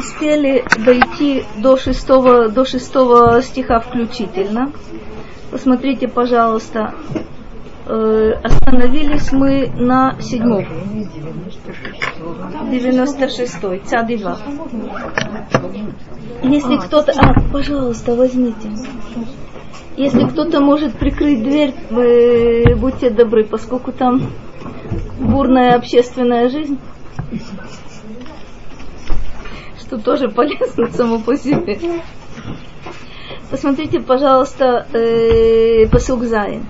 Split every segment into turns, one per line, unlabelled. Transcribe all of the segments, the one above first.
успели дойти до шестого, до шестого стиха включительно. Посмотрите, пожалуйста, э, остановились мы на седьмом. 96-й, Цадива. Если кто-то... А, пожалуйста, возьмите. Если кто-то может прикрыть дверь, вы будьте добры, поскольку там бурная общественная жизнь, что тоже полезно само по себе. Посмотрите, пожалуйста, э, посук Зайн.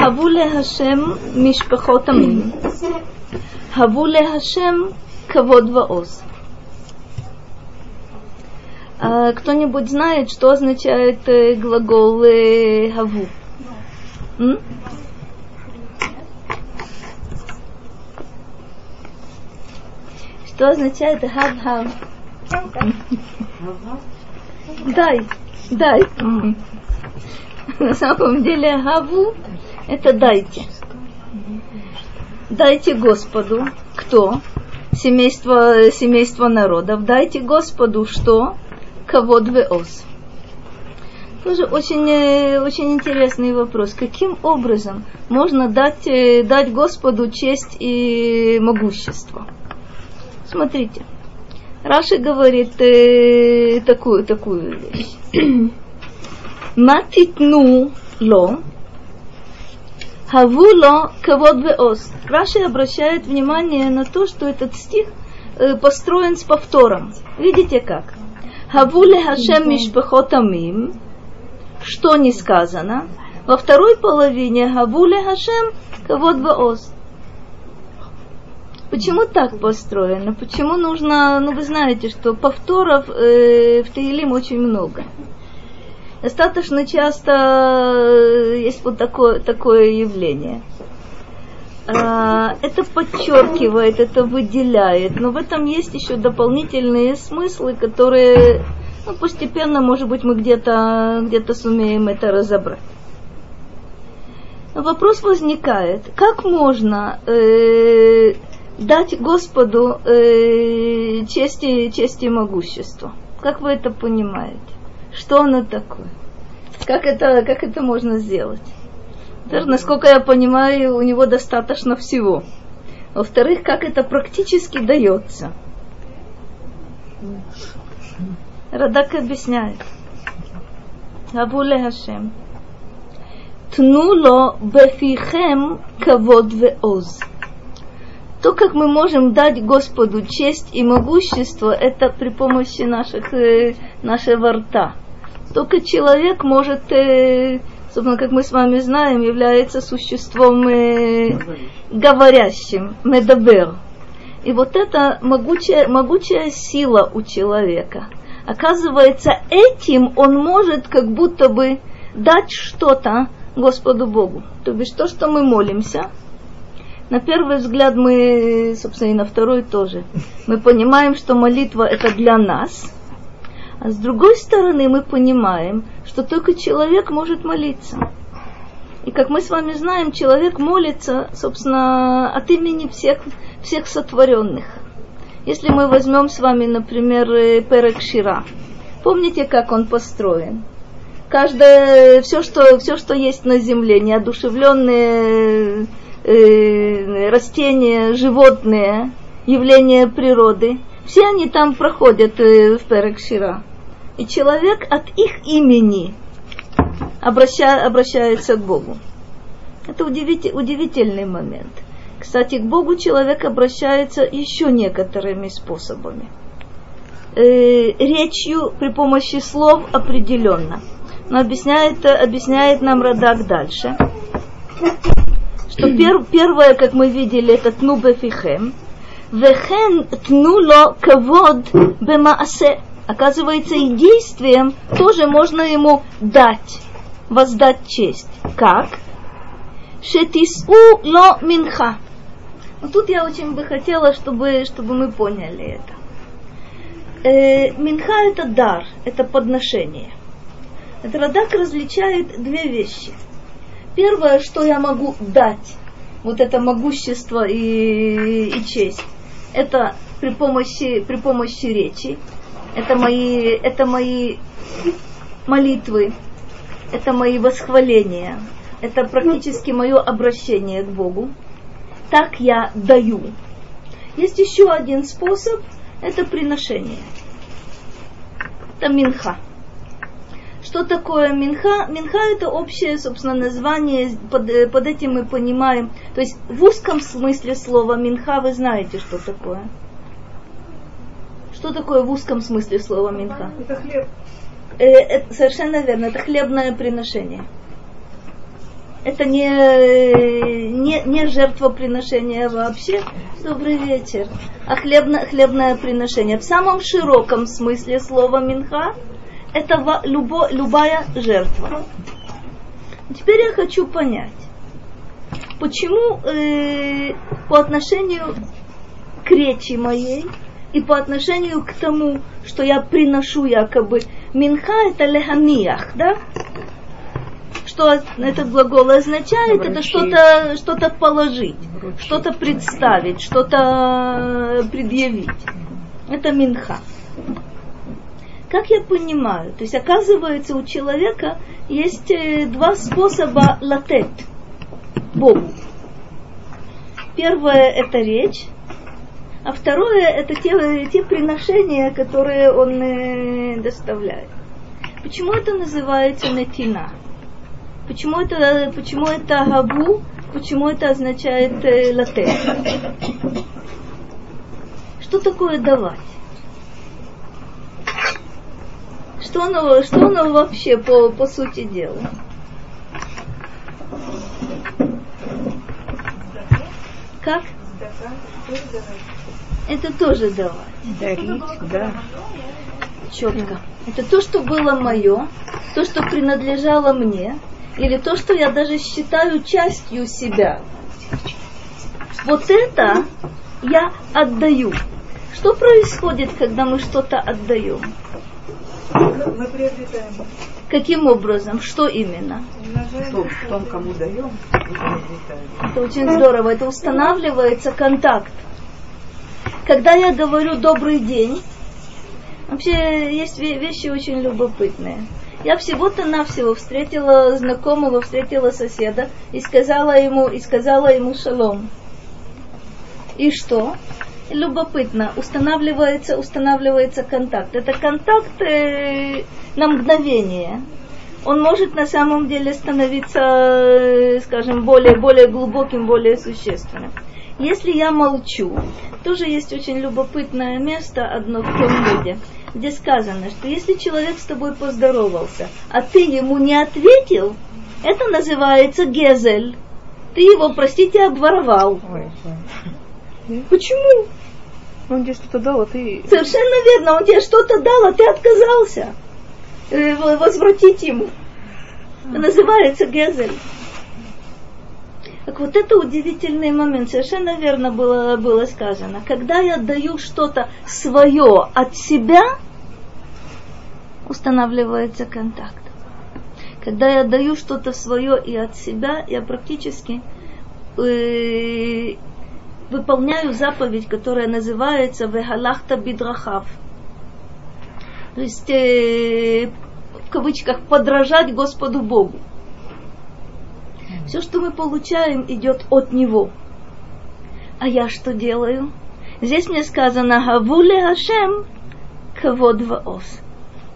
Хавуле Хашем Мишпахотамим. Хавуле Хашем Кавод Ваос. А, кто-нибудь знает, что означает э, глагол э, «хаву»? М? Что означает «хав-хав»? Дай, дай. На самом деле «хаву» – это «дайте». Дайте Господу. Кто? Семейство, семейство народов. Дайте Господу что? Кавод веос. Тоже очень, э, очень интересный вопрос. Каким образом можно дать, э, дать Господу честь и могущество? Смотрите. Раши говорит э, такую, такую вещь. Матитну ло, хавуло кавод веос. Раши обращает внимание на то, что этот стих э, построен с повтором. Видите как? Хавуле Хашем Мишпехот Амим, что не сказано. Во второй половине Хавуле Хашем Кавод Ваоз. Почему так построено? Почему нужно, ну вы знаете, что повторов э, в Таилим очень много. Достаточно часто э, есть вот такое, такое явление. А, это подчеркивает, это выделяет, но в этом есть еще дополнительные смыслы, которые ну, постепенно, может быть, мы где-то где сумеем это разобрать. Вопрос возникает, как можно э, дать Господу э, честь, и, честь и могущество? Как вы это понимаете? Что оно такое? Как это, как это можно сделать? Даже, насколько я понимаю, у него достаточно всего. Во-вторых, как это практически дается. Радак объясняет. Авуле Хашем. Тнуло бефихем кавод веоз. То, как мы можем дать Господу честь и могущество, это при помощи наших, э, нашего рта. Только человек может э, собственно, как мы с вами знаем, является существом э, говорящим, медабер. И вот эта могучая, могучая сила у человека. Оказывается, этим он может как будто бы дать что-то Господу Богу. То бишь то, что мы молимся, на первый взгляд мы, собственно, и на второй тоже, мы понимаем, что молитва это для нас – а с другой стороны мы понимаем, что только человек может молиться. И как мы с вами знаем, человек молится, собственно, от имени всех, всех сотворенных. Если мы возьмем с вами, например, э, Перек Шира, помните, как он построен? Каждое, все, что, все, что есть на земле, неодушевленные э, растения, животные, явления природы, все они там проходят э, в Перек Шира и человек от их имени обраща, обращается к Богу. Это удивитель, удивительный момент. Кстати, к Богу человек обращается еще некоторыми способами. Э, речью при помощи слов определенно. Но объясняет, объясняет нам Радак дальше, что пер, первое, как мы видели, это тнубефихем, вехен тнуло кавод бемаасе Оказывается, и действием тоже можно ему дать, воздать честь. Как? Шетису ло минха. Но тут я очень бы хотела, чтобы, чтобы мы поняли это. Э, минха это дар, это подношение. Радак различает две вещи. Первое, что я могу дать, вот это могущество и, и честь, Это при помощи, при помощи речи. Это мои, это мои молитвы. Это мои восхваления. Это практически мое обращение к Богу. Так я даю. Есть еще один способ. Это приношение. Это минха. Что такое минха? Минха это общее, собственно, название, под, э, под этим мы понимаем. То есть в узком смысле слова минха вы знаете, что такое. Что такое в узком смысле слова минха?
Это хлеб.
Э, это, совершенно верно, это хлебное приношение. Это не, не, не жертвоприношение вообще. Добрый вечер. А хлебно, хлебное приношение. В самом широком смысле слова минха это любо, любая жертва. Теперь я хочу понять, почему э, по отношению к речи моей и по отношению к тому, что я приношу якобы минха, это лехамиях, да? Что этот глагол означает? Это что-то что положить, что-то представить, что-то предъявить. Это минха. Как я понимаю, то есть оказывается у человека есть э, два способа латет Богу. Первое это речь, а второе это те, те приношения, которые он э, доставляет. Почему это называется натина? Почему это, почему это габу? Почему это означает э, латет? Что такое давать? Что оно, что оно вообще по, по сути дела? Как? Это тоже давать.
Дарить, да.
Четко. Это то, что было мое, то, что принадлежало мне, или то, что я даже считаю частью себя. Вот это я отдаю. Что происходит, когда мы что-то отдаем?
Мы приобретаем.
Каким образом? Что именно?
В том, кому даем,
Это очень здорово. Это устанавливается контакт. Когда я говорю добрый день, вообще есть вещи очень любопытные. Я всего-то навсего встретила знакомого, встретила соседа и сказала ему, и сказала ему шалом. И что? Любопытно, устанавливается, устанавливается контакт. Это контакт э, на мгновение. Он может на самом деле становиться, э, скажем, более, более глубоким, более существенным. Если я молчу, тоже есть очень любопытное место одно в Талмуде, где сказано, что если человек с тобой поздоровался, а ты ему не ответил, это называется гезель. Ты его, простите, обворовал. Почему?
Он тебе что-то дал, а ты...
Совершенно верно, он тебе что-то дал, а ты отказался э, возвратить ему. Это называется Гезель. Так вот это удивительный момент, совершенно верно было, было сказано. Когда я даю что-то свое от себя, устанавливается контакт. Когда я даю что-то свое и от себя, я практически э, выполняю заповедь, которая называется «Вехалахта бидрахав». То есть, э, в кавычках, подражать Господу Богу. Все, что мы получаем, идет от Него. А я что делаю? Здесь мне сказано «Хавуле Хашем кавод ваос».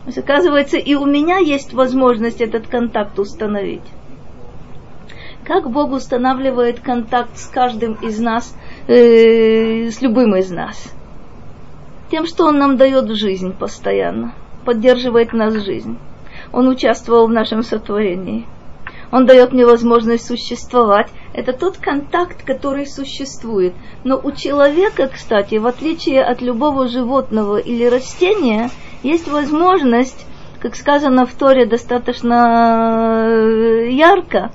То есть, оказывается, и у меня есть возможность этот контакт установить. Как Бог устанавливает контакт с каждым из нас, э, с любым из нас? Тем, что Он нам дает жизнь постоянно, поддерживает нас жизнь. Он участвовал в нашем сотворении. Он дает мне возможность существовать. Это тот контакт, который существует. Но у человека, кстати, в отличие от любого животного или растения, есть возможность, как сказано в Торе достаточно э, ярко,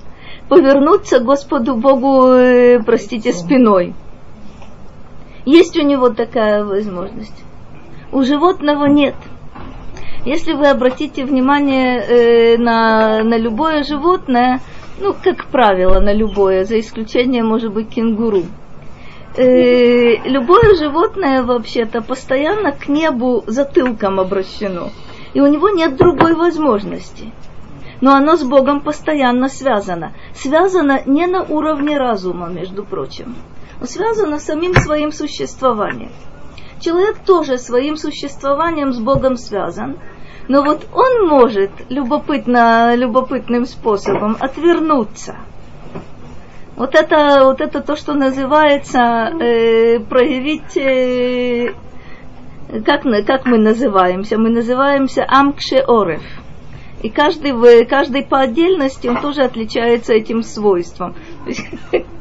повернуться Господу Богу, э, простите, спиной. Есть у него такая возможность. У животного нет. Если вы обратите внимание э, на, на любое животное, ну, как правило, на любое, за исключением, может быть, кенгуру, э, любое животное вообще-то постоянно к небу затылком обращено. И у него нет другой возможности. Но оно с Богом постоянно связано. Связано не на уровне разума, между прочим. Но связано с самим своим существованием. Человек тоже своим существованием с Богом связан, но вот он может любопытно, любопытным способом отвернуться. Вот это, вот это то, что называется э, проявить, э, как, как мы называемся? Мы называемся амкше орев. И каждый, каждый по отдельности, он тоже отличается этим свойством.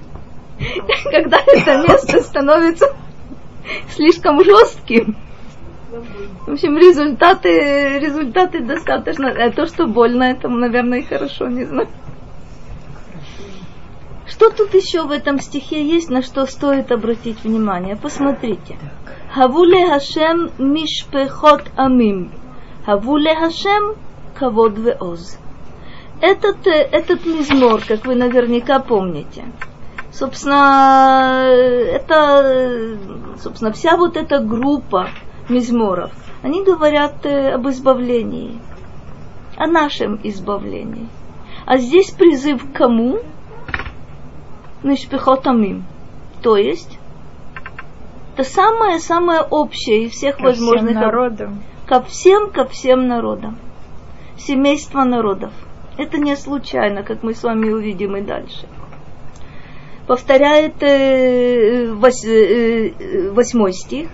Когда это место становится слишком жестким, в общем, результаты, результаты достаточно. А то, что больно, это, наверное, хорошо, не знаю. Что тут еще в этом стихе есть, на что стоит обратить внимание? Посмотрите. Хавуле Хашем мишпехот амим. Хавуле Хашем кавод веоз. Этот, э, этот мизмор, как вы наверняка помните, собственно, это, собственно, вся вот эта группа мизморов, они говорят э, об избавлении, о нашем избавлении. А здесь призыв к кому? Мишпихотамим. То есть, это самое-самое общее из всех
ко
возможных...
Всем народам.
Ко всем, ко всем народам. Семейство народов. Это не случайно, как мы с вами увидим и дальше. Повторяет э, вось, э, восьмой стих.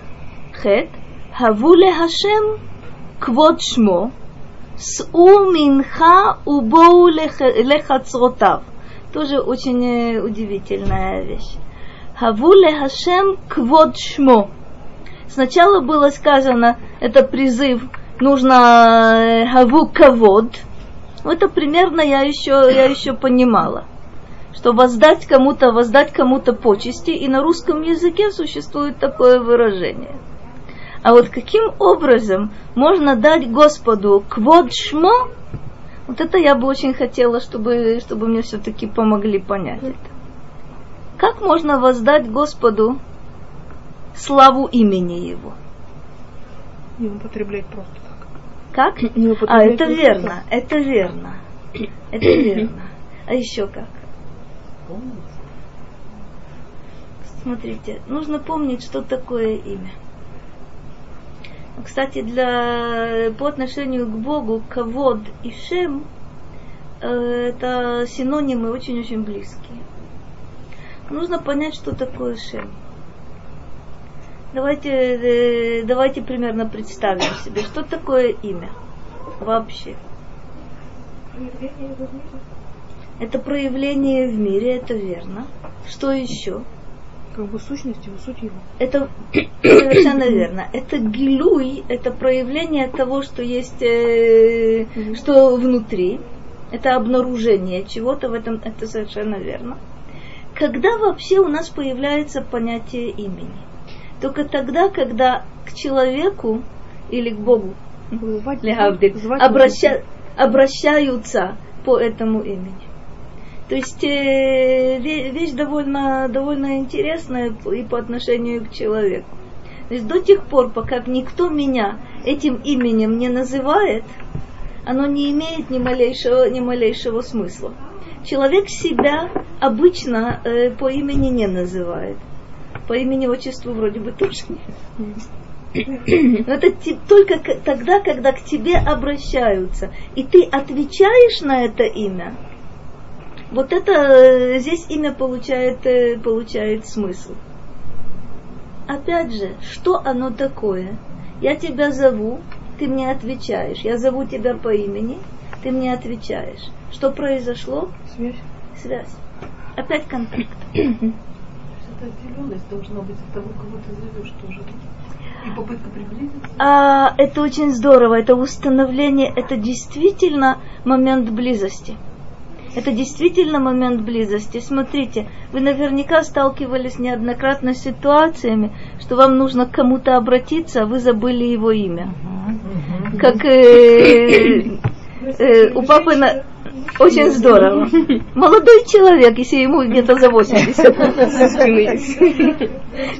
Хет. Хавуле Хашем квод шмо. Су минха убоу лехацротав тоже очень э, удивительная вещь. Хавуле Хашем квод шмо. Сначала было сказано, это призыв, нужно э, хаву кавод. Это примерно я еще, я еще понимала что воздать кому-то, воздать кому-то почести, и на русском языке существует такое выражение. А вот каким образом можно дать Господу квод шмо, вот это я бы очень хотела, чтобы, чтобы мне все-таки помогли понять это. Как можно воздать Господу славу имени Его?
Не употреблять просто так.
Как?
Не
А, это верно, это верно. Это верно. А еще как? Смотрите, нужно помнить, что такое имя. Кстати, для, по отношению к Богу, Кавод и Шем э, это синонимы очень-очень близкие. Нужно понять, что такое Шем. Давайте, э, давайте примерно представим себе, что такое имя вообще. Это проявление в мире, это верно. Что еще?
Как бы сущность его, суть его.
Это совершенно верно. Это гилуй, это проявление того, что есть, э,
Мгм.
что внутри. Это обнаружение чего-то в этом, это совершенно верно. Когда вообще у нас появляется понятие имени? Только тогда, когда к человеку или к Богу
Звать-
Леавдиль,
звать
обраща- обращаются по этому имени. То есть э, ве- вещь довольно, довольно интересная и по отношению к человеку. То есть до тех пор, пока никто меня этим именем не называет, оно не имеет ни малейшего, ни малейшего смысла. Человек себя обычно э, по имени не называет. По имени отчеству вроде бы тоже нет. Но это только тогда, когда к тебе обращаются, и ты отвечаешь на это имя, вот это э, здесь имя получает, э, получает смысл. Опять же, что оно такое? Я тебя зову, ты мне отвечаешь. Я зову тебя по имени, ты мне отвечаешь. Что произошло?
Связь.
Связь. Опять контакт.
Эта отделенность должна быть от того, кого ты зовешь тоже. И попытка приблизиться.
А, это очень здорово, это установление, это действительно момент близости. Это действительно момент близости. Смотрите, вы наверняка сталкивались неоднократно с ситуациями, что вам нужно к кому-то обратиться, а вы забыли его имя. Как э, э, у папы на... Очень здорово. Молодой человек, если ему где-то за 80.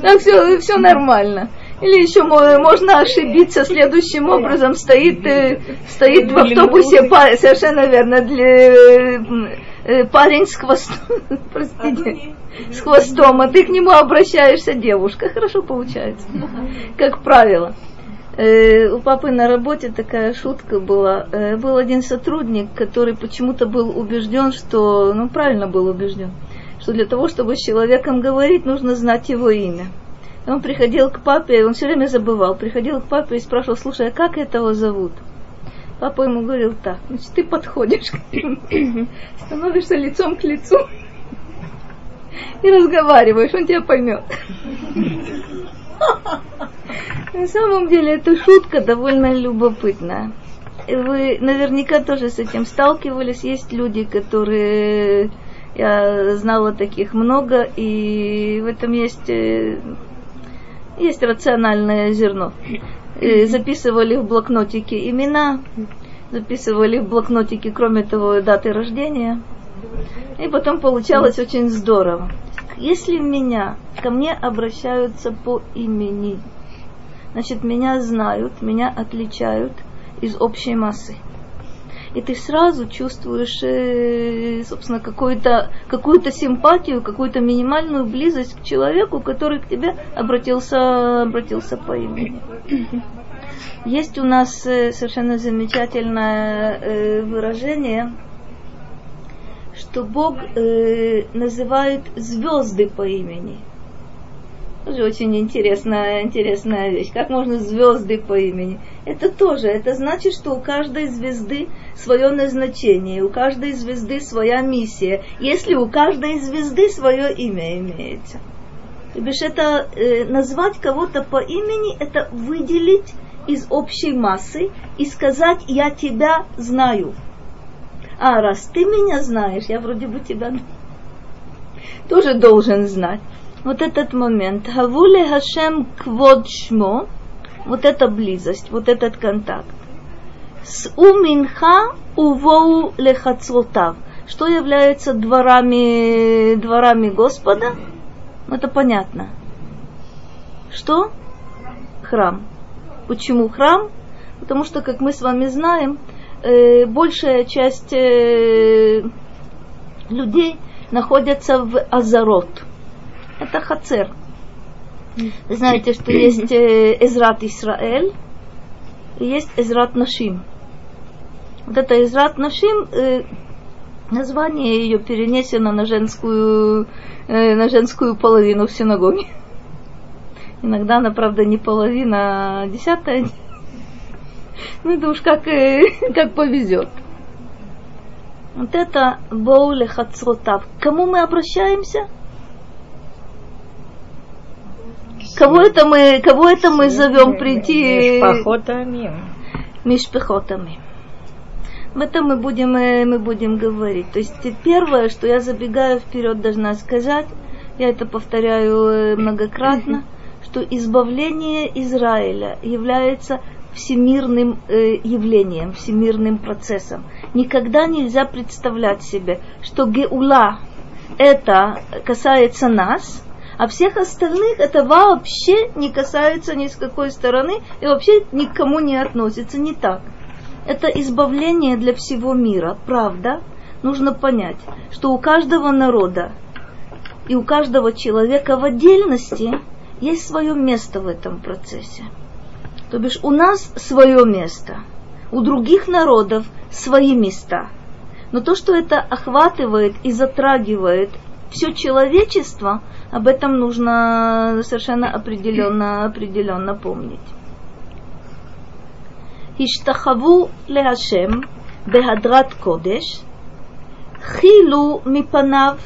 Так все, все нормально. Или еще можно ошибиться следующим образом. Стоит, э, стоит в автобусе, совершенно верно, для, э, парень с хвостом, простите, с хвостом, а ты к нему обращаешься, девушка. Хорошо получается, как правило. Э, у папы на работе такая шутка была. Э, был один сотрудник, который почему-то был убежден, что, ну правильно был убежден, что для того, чтобы с человеком говорить, нужно знать его имя. Он приходил к папе, он все время забывал, приходил к папе и спрашивал, слушай, а как этого зовут? Папа ему говорил так, значит, ты подходишь, становишься лицом к лицу и разговариваешь, он тебя поймет. На самом деле эта шутка довольно любопытная. Вы наверняка тоже с этим сталкивались. Есть люди, которые я знала таких много, и в этом есть, э, есть рациональное зерно. И записывали в блокнотике имена, записывали в блокнотике, кроме того, даты рождения. И потом получалось очень здорово. Если меня, ко мне обращаются по имени, значит, меня знают, меня отличают из общей массы. И ты сразу чувствуешь, э, собственно, какую-то какую симпатию, какую-то минимальную близость к человеку, который к тебе обратился, обратился по имени. Есть у нас э, совершенно замечательное э, выражение – что Бог называет звезды по имени. Тоже очень интересная, интересная вещь. Как можно звезды по имени? Это тоже, это значит, что у каждой звезды свое назначение, у каждой звезды своя миссия, если у каждой звезды свое имя имеется. То бишь это э, назвать кого-то по имени, это выделить из общей массы и сказать «я тебя знаю». А раз ты меня знаешь, я вроде бы тебя тоже должен знать. Вот этот момент. Хавуле Хашем квод шмо. Вот эта близость, вот этот контакт. С уминха увоу лехацротав. Что является дворами, дворами Господа? Это понятно. Что? Храм. Почему храм? Потому что, как мы с вами знаем, э, большая часть э, людей находятся в Азарот. Это Хацер. Вы знаете, что есть э, Эзрат Исраэль и есть Эзрат Нашим. Вот это Эзрат Нашим, э, название ее перенесено на женскую, э, на женскую половину в синагоге. Иногда она, правда, не половина, а десятая ну это уж как, э, как повезет. Вот это боуле хацротав. К кому мы обращаемся? Кого это мы, кого это мы зовем прийти?
Мишпахотами.
Мишпахотами. В этом мы будем, э, мы будем говорить. То есть первое, что я забегаю вперед, должна сказать, я это повторяю э, многократно, что избавление Израиля является всемирным э, явлением, всемирным процессом. Никогда нельзя представлять себе, что Геула это касается нас, а всех остальных это вообще не касается ни с какой стороны и вообще никому не относится, не так. Это избавление для всего мира, правда. Нужно понять, что у каждого народа и у каждого человека в отдельности есть свое место в этом процессе. То бишь у нас свое место, у других народов свои места. Но то, что это охватывает и затрагивает все человечество, об этом нужно совершенно определенно, определенно помнить. השתחוו להשם בהדרת קודש, חילו מפניו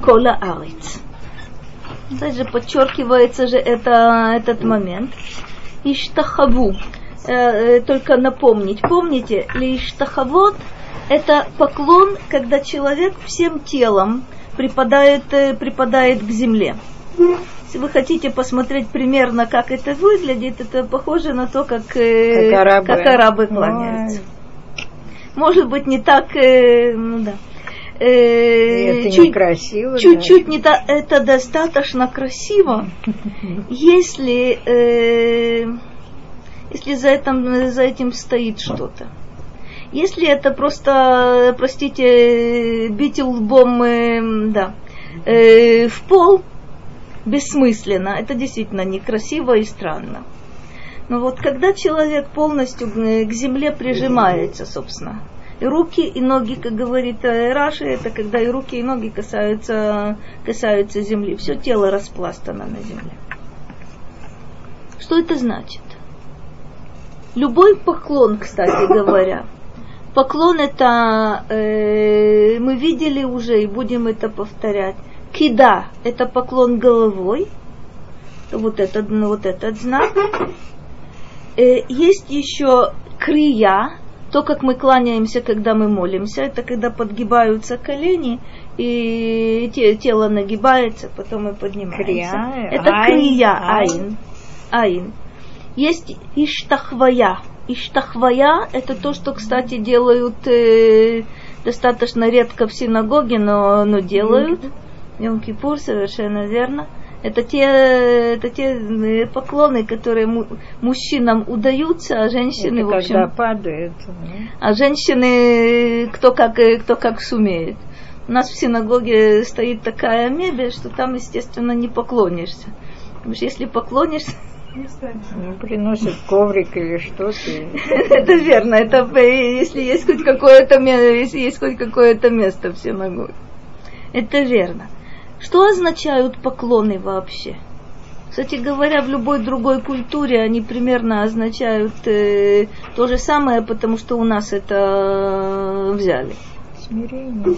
כל הארץ. Также подчеркивается же это, этот момент иштахаву. Э, э, только напомнить. Помните, ли иштахавот – это поклон, когда человек всем телом припадает, э, припадает к земле. Если вы хотите посмотреть примерно, как это выглядит, это похоже на то, как, как арабы, как арабы кланяются. может быть, не так, э, ну да.
Э, это чуть, некрасиво.
Чуть-чуть да. не та, это достаточно красиво, если, э, если за, этим, за этим стоит что-то. Если это просто, простите, бить лбом, э, да, э, в пол, бессмысленно, это действительно некрасиво и странно. Но вот когда человек полностью к земле прижимается, собственно, и руки и ноги, как говорит э, Раши, это когда и руки и ноги касаются, касаются земли, все тело распластано на земле. Что это значит? Любой поклон, кстати говоря, поклон это э, мы видели уже и будем это повторять. Кида – это поклон головой, вот этот, вот этот знак. Э, есть еще крия, то, как мы кланяемся, когда мы молимся, это когда подгибаются колени, и те, тело нагибается, потом мы поднимаемся. Крия, это айн, крия, айн. айн. Есть иштахвая. Иштахвая – это то, что, кстати, делают э, достаточно редко в синагоге, но, но делают. Mm-hmm Йом-Кипур, совершенно верно. Это те, это те э, поклоны, которые му, мужчинам удаются, а женщины, это в общем...
когда падает.
А женщины кто как, э, кто как сумеет. У нас в синагоге стоит такая мебель, что там, естественно, не поклонишься. Потому что если поклонишься,
ну, приносят коврик или что-то.
Это верно. Это э, если есть хоть какое-то если есть хоть какое-то место в синагоге. Это верно. Что означают поклоны вообще? Кстати говоря, в любой другой культуре они примерно означают э, то же самое, потому что у нас это э, взяли.
Смирение.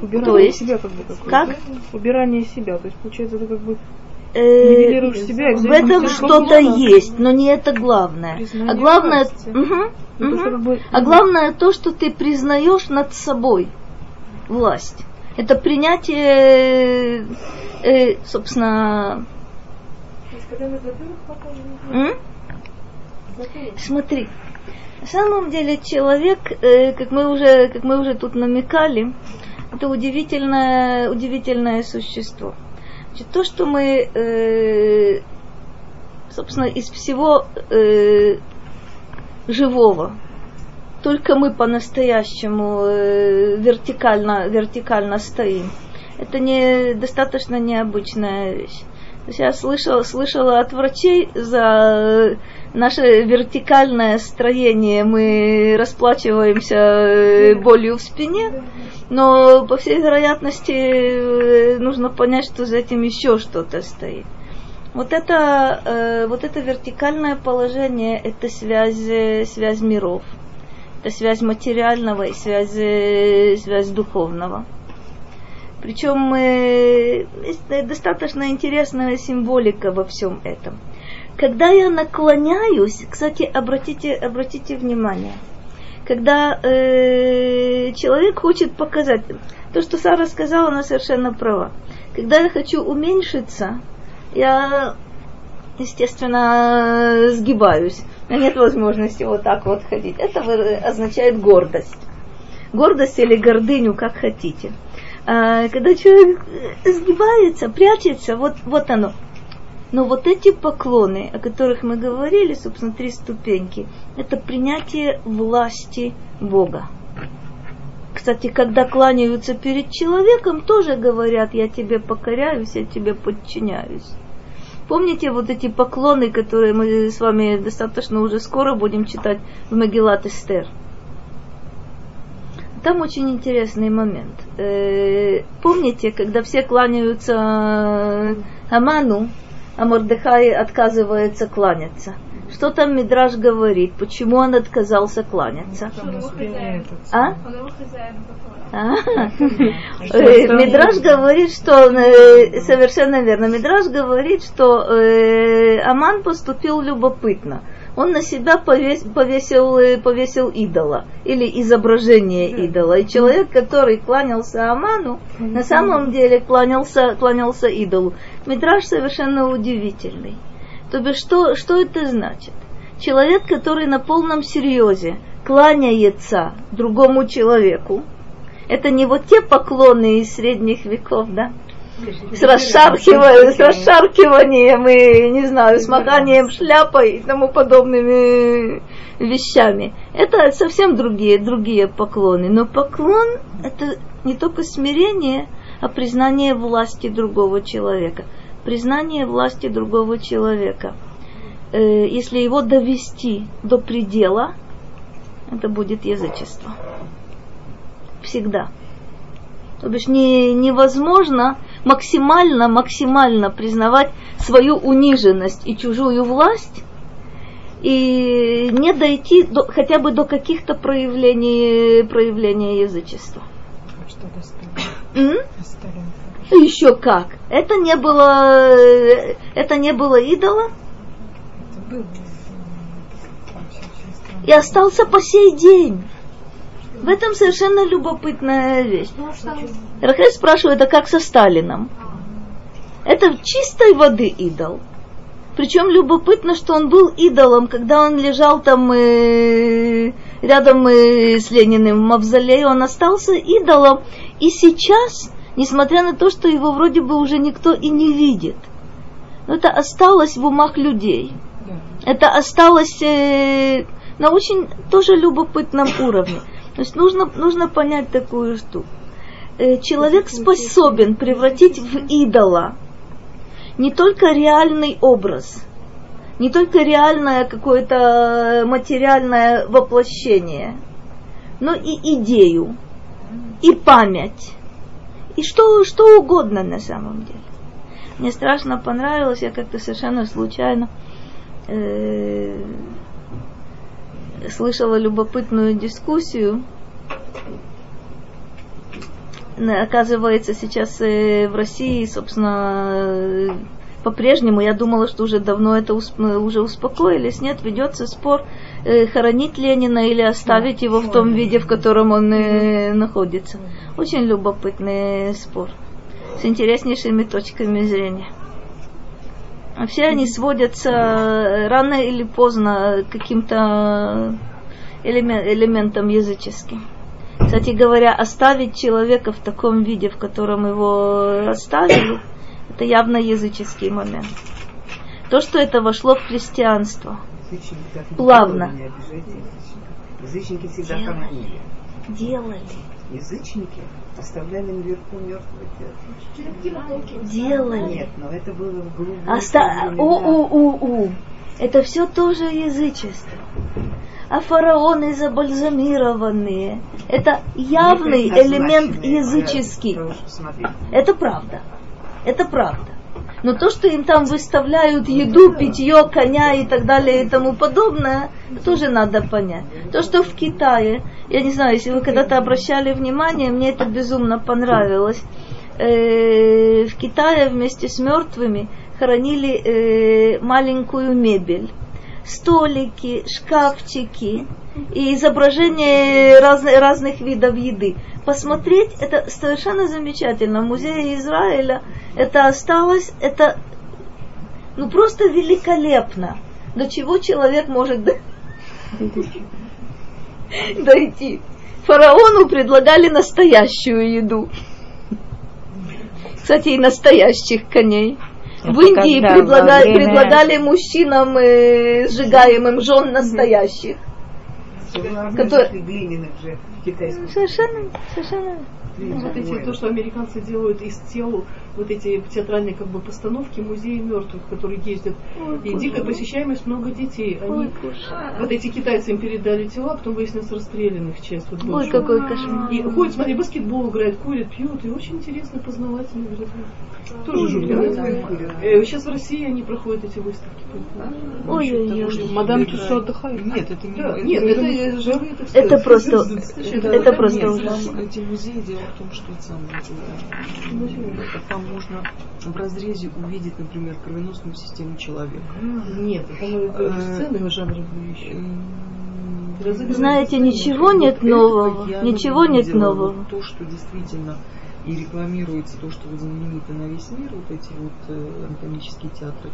Убирание то есть, себя как бы какое Как? Убирание себя. То есть получается это как бы
э, себя, в этом что-то есть, но не это главное. Признание а главное, угу, угу. а главное то, что ты признаешь над собой власть это принятие, э, собственно... Смотри, на самом деле человек, э, как мы уже, как мы уже тут намекали, это удивительное, удивительное существо. Значит, то, что мы, э, собственно, из всего э, живого, только мы по-настоящему э, вертикально, вертикально стоим. Это не, достаточно необычная вещь. Я слышала, слышала от врачей за наше вертикальное строение мы расплачиваемся э, болью в спине, но по всей вероятности э, нужно понять, что за этим еще что-то стоит. Вот это, вот это вертикальное положение, это связь, связь миров это связь материального и связь, связь духовного. Причем э, достаточно интересная символика во всем этом. Когда я наклоняюсь, кстати, обратите, обратите внимание, когда э, человек хочет показать, то, что Сара сказала, она совершенно права. Когда я хочу уменьшиться, я, естественно, сгибаюсь нет возможности вот так вот ходить. Это означает гордость. Гордость или гордыню, как хотите. А, когда человек сгибается, прячется, вот, вот оно. Но вот эти поклоны, о которых мы говорили, собственно, три ступеньки, это принятие власти Бога. Кстати, когда кланяются перед человеком, тоже говорят, я тебе покоряюсь, я тебе подчиняюсь. Помните вот эти поклоны, которые мы с вами достаточно уже скоро будем читать в Магеллат Эстер? Там очень интересный момент. Э, помните, когда все кланяются Аману, а Мордехай отказывается кланяться? Что там Мидраж говорит? Почему он отказался кланяться? А? А? Э, Мидраж говорит, что э, совершенно верно. Мидраж говорит, что э, Аман поступил любопытно. Он на себя повесил, повесил идола или изображение идола. И человек, который кланялся Аману, на самом деле кланялся, кланялся идолу. Мидраж совершенно удивительный. То бишь, что, что это значит? Человек, который на полном серьезе кланяется другому человеку, это не вот те поклоны из средних веков, да? С, расшаркиванием, с расшаркиванием и, не знаю, с маханием шляпой и тому подобными вещами. Это совсем другие, другие поклоны. Но поклон – это не только смирение, а признание власти другого человека. Признание власти другого человека. Э, если его довести до предела, это будет язычество. Всегда. То бишь не, невозможно максимально, максимально признавать свою униженность и чужую власть и не дойти до, хотя бы до каких-то проявлений, проявления язычества. Что Еще как. Это не было, это не было идола. И остался по сей день. В этом совершенно любопытная вещь. Рахель спрашивает, а как со Сталином? Это чистой воды идол. Причем любопытно, что он был идолом, когда он лежал там э, рядом э, с Лениным в мавзолее, он остался идолом. И сейчас, несмотря на то, что его вроде бы уже никто и не видит, но это осталось в умах людей. Это осталось э, на очень тоже любопытном уровне. То есть нужно, нужно понять такую штуку. Э, человек способен превратить в идола не только реальный образ, не только реальное какое-то материальное воплощение, но и идею, и память, и что, что угодно на самом деле. Мне страшно понравилось, я как-то совершенно случайно э, слышала любопытную дискуссию. Оказывается, сейчас э, в России, собственно, по-прежнему, я думала, что уже давно это уже успокоились. Нет, ведется спор, э, хоронить Ленина или оставить его в том виде, в котором он э, находится. Очень любопытный спор с интереснейшими точками зрения. Все они сводятся э, рано или поздно к каким-то элементам языческим. Кстати говоря, оставить человека в таком виде, в котором его оставили, это явно языческий момент. То, что это вошло в христианство, плавно.
Язычники всегда хоронили.
Делали.
Язычники оставляли наверху мертвых.
Делали.
Нет, но это было в глубоком
Оста... у, у, у, у. Это все тоже язычество. А фараоны забальзамированные. Это явный элемент языческий. Это правда. Это правда. Но то, что им там выставляют еду, питье, коня и так далее и тому подобное, тоже надо понять. То, что в Китае, я не знаю, если вы когда-то обращали внимание, мне это безумно понравилось. Э, в Китае вместе с мертвыми хоронили э, маленькую мебель столики, шкафчики и изображения разных, разных видов еды. Посмотреть это совершенно замечательно. В музее Израиля это осталось, это ну просто великолепно. До чего человек может дойти? Фараону предлагали настоящую еду. Кстати, и настоящих коней. В Индии предлагали, предлагали мужчинам э, сжигаемым жен настоящих.
Которые... глиняных же
китайских. Совершенно, совершенно
вот эти, то, что американцы делают из тел, вот эти театральные как бы постановки музеи мертвых, которые ездят. Ой, и дикая посещаемость много детей. Они, Ой, вот эти китайцы им передали тела, потом выяснилось расстрелянных часть. Вот
Ой, какой кошмар.
И ходят, смотри, баскетбол играют, курят, пьют. И очень интересно, познавательно. Тоже жутко. Э, сейчас в России они проходят эти выставки.
Ой-ой-ой.
Мадам Тюссо отдыхает.
Нет, это не... Нет, это живые,
Это просто... Это просто ужасно.
Эти музеи делают в том, что это там можно в разрезе увидеть, например, кровеносную систему человека.
Нет, это сцены жанра
Знаете, ничего нет нового. Ничего нет нового.
То, что действительно и рекламируется то, что вот знаменито на весь мир, вот эти вот э, анатомические театры,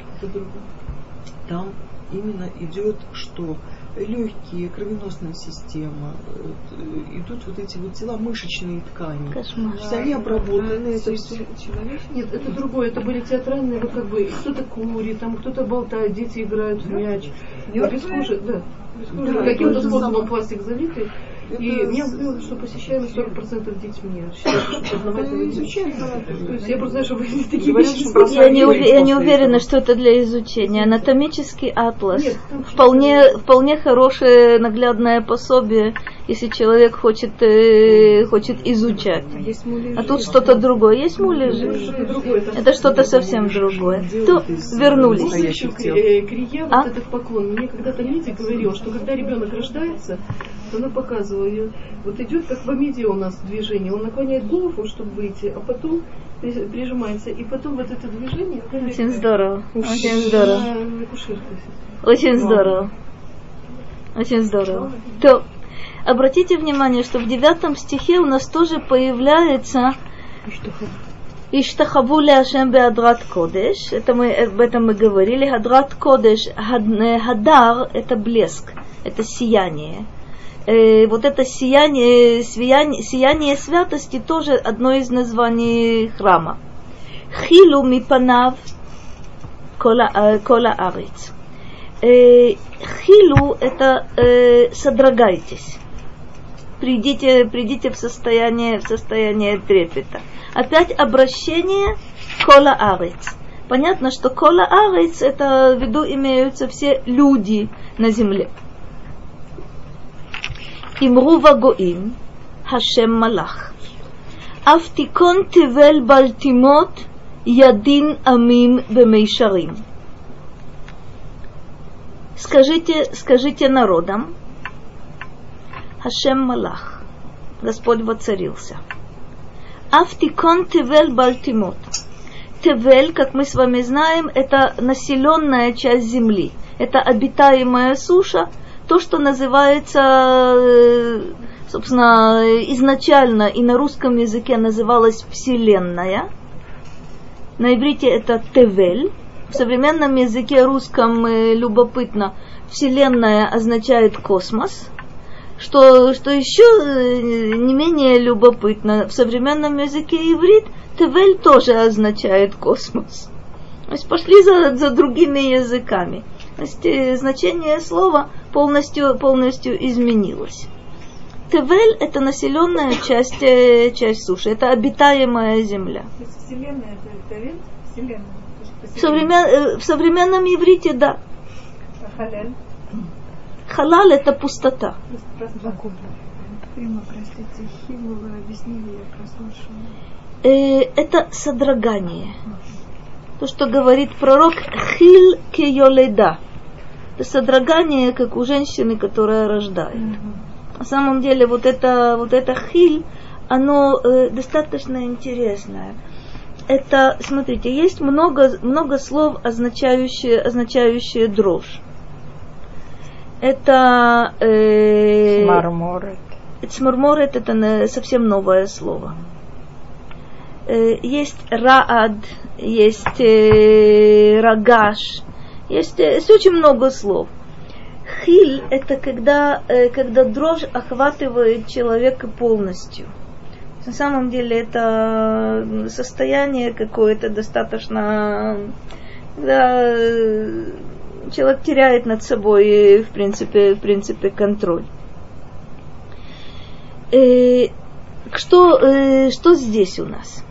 там именно идет, что легкие, кровеносная система, идут вот эти вот тела, мышечные ткани.
Кошмар.
То есть они обработаны, это все.
Нет, это другое. Это были театральные, вот как бы кто-то курит, там кто-то болтает, дети играют в мяч. Без кожи, да. Без кожи.
Да,
Каким-то способом пластик залитый. И меня
с-
удивило, что посещаемость 40% детьми. То есть я просто знаю, что вы такие вещи.
Я не, я уверена, что это для изучения. Анатомический атлас.
Нет,
Вполне, вполне хорошее наглядное пособие, если человек хочет, э, хочет изучать.
Муляжи.
А тут что-то другое. Есть муляжи? Это что-то совсем другое. То вернулись.
Тел.
Кри- э, Крия,
А?
вот этот поклон. Мне когда-то Лидия говорила, что когда ребенок рождается, она показывала ее. Вот идет как в Амиде у нас движение. Он наклоняет голову, чтобы выйти, а потом при- прижимается. И потом вот это движение.
Очень здорово. Очень здорово. Очень здорово. Очень здорово. То обратите внимание, что в девятом стихе у нас тоже появляется Иштахаву Ашем Беадрат Кодеш. Это мы, об этом мы говорили. Хадрат Кодеш, э, Хадар – это блеск, это сияние. Э, вот это сияние, сияние, сияние святости тоже одно из названий храма. Хилу мипанав кола, э, кола арец. Э, Хилу – это э, содрогайтесь. Придите, придите в состояние, в состояние трепета. Опять обращение кола арец. Понятно, что кола арец – это в виду имеются все люди на земле. אמרו בגויים, השם מלאך. אף תיכון תבל בלטימות, ידין עמים במישרים. Скажите, скажите народам, Хашем Малах, Господь воцарился. Автикон Тевель Бальтимот. Тевель, как мы с вами знаем, это населенная часть земли. Это обитаемая суша, то, что называется, э, собственно, изначально и на русском языке называлось Вселенная. На иврите это Тевель. В современном языке русском э, любопытно, Вселенная означает космос. Что, что еще э, не менее любопытно, в современном языке иврит Тевель тоже означает космос. То есть пошли за, за другими языками. Э, значение слова полностью, полностью изменилось. Тевель – это населенная часть, э, часть суши, это обитаемая земля.
То есть Вселенная это Тавин? Вселенная.
В, современ- э, в современном иврите, да.
А Халяль?
Халал – это пустота.
Рима, простите, Хилу вы объяснили, я прослушала.
Это содрогание. То, что говорит пророк Хил Кеоледа. Содрогание, как у женщины, которая рождает. На самом деле, вот это, вот это хиль, оно э, достаточно интересное. Это, смотрите, есть много, много слов, означающие, означающие дрожь. Это э,
Марморет.
Цмурморет это совсем новое слово. Э, Есть раад, есть э, рагаш, есть, э, есть очень много слов. Хиль это когда, э, когда дрожь охватывает человека полностью. На самом деле это состояние какое-то достаточно, когда э, человек теряет над собой, в принципе, в принципе, контроль. Э, что, что здесь у нас?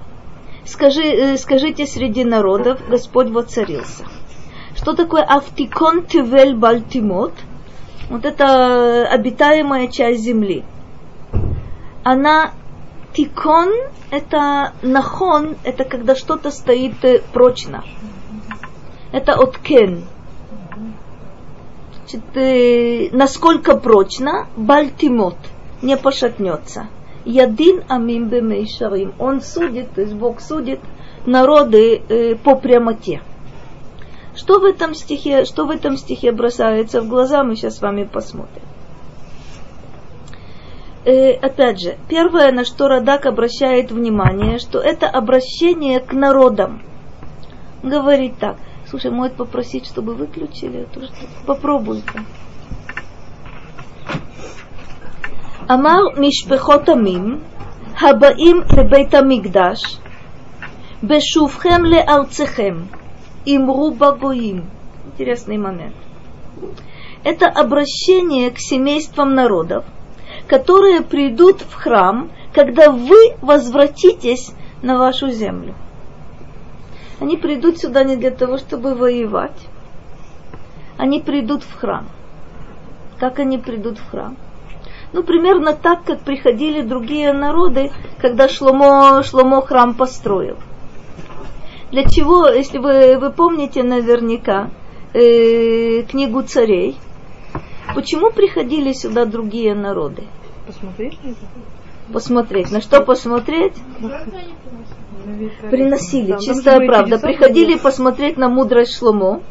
Скажи, скажите среди народов, Господь воцарился. Что такое автикон тевель бальтимот? Вот это обитаемая часть земли. Она тикон, это нахон, это когда что-то стоит э, прочно. Это от кен. Значит, э, насколько прочно, бальтимот, не пошатнется. Ядин амим бемейшарим. Он судит, то есть Бог судит народы э, по прямоте. Что в этом стихе, что в этом стихе бросается в глаза, мы сейчас с вами посмотрим. И, опять же, первое, на что Радак обращает внимание, что это обращение к народам. Говорит так, слушай, может попросить, чтобы выключили эту штуку? Попробуй-ка. Амар Мишпехотамим, Хабаим Лебейтамигдаш, Бешувхем Леалцехем имру богоим. Интересный момент. Это обращение к семействам народов, которые придут в храм, когда вы возвратитесь на вашу землю. Они придут сюда не для того, чтобы воевать. Они придут в храм. Как они придут в храм? Ну, примерно так, как приходили другие народы, когда Шломо, Шломо храм построил. Для чего, если вы, вы помните наверняка э, книгу царей, почему приходили сюда другие народы?
Посмотреть?
Посмотреть. На что посмотреть? Приносили,
Да,
чистая правда.
были
Приходили посмотреть на мудрость Шломо.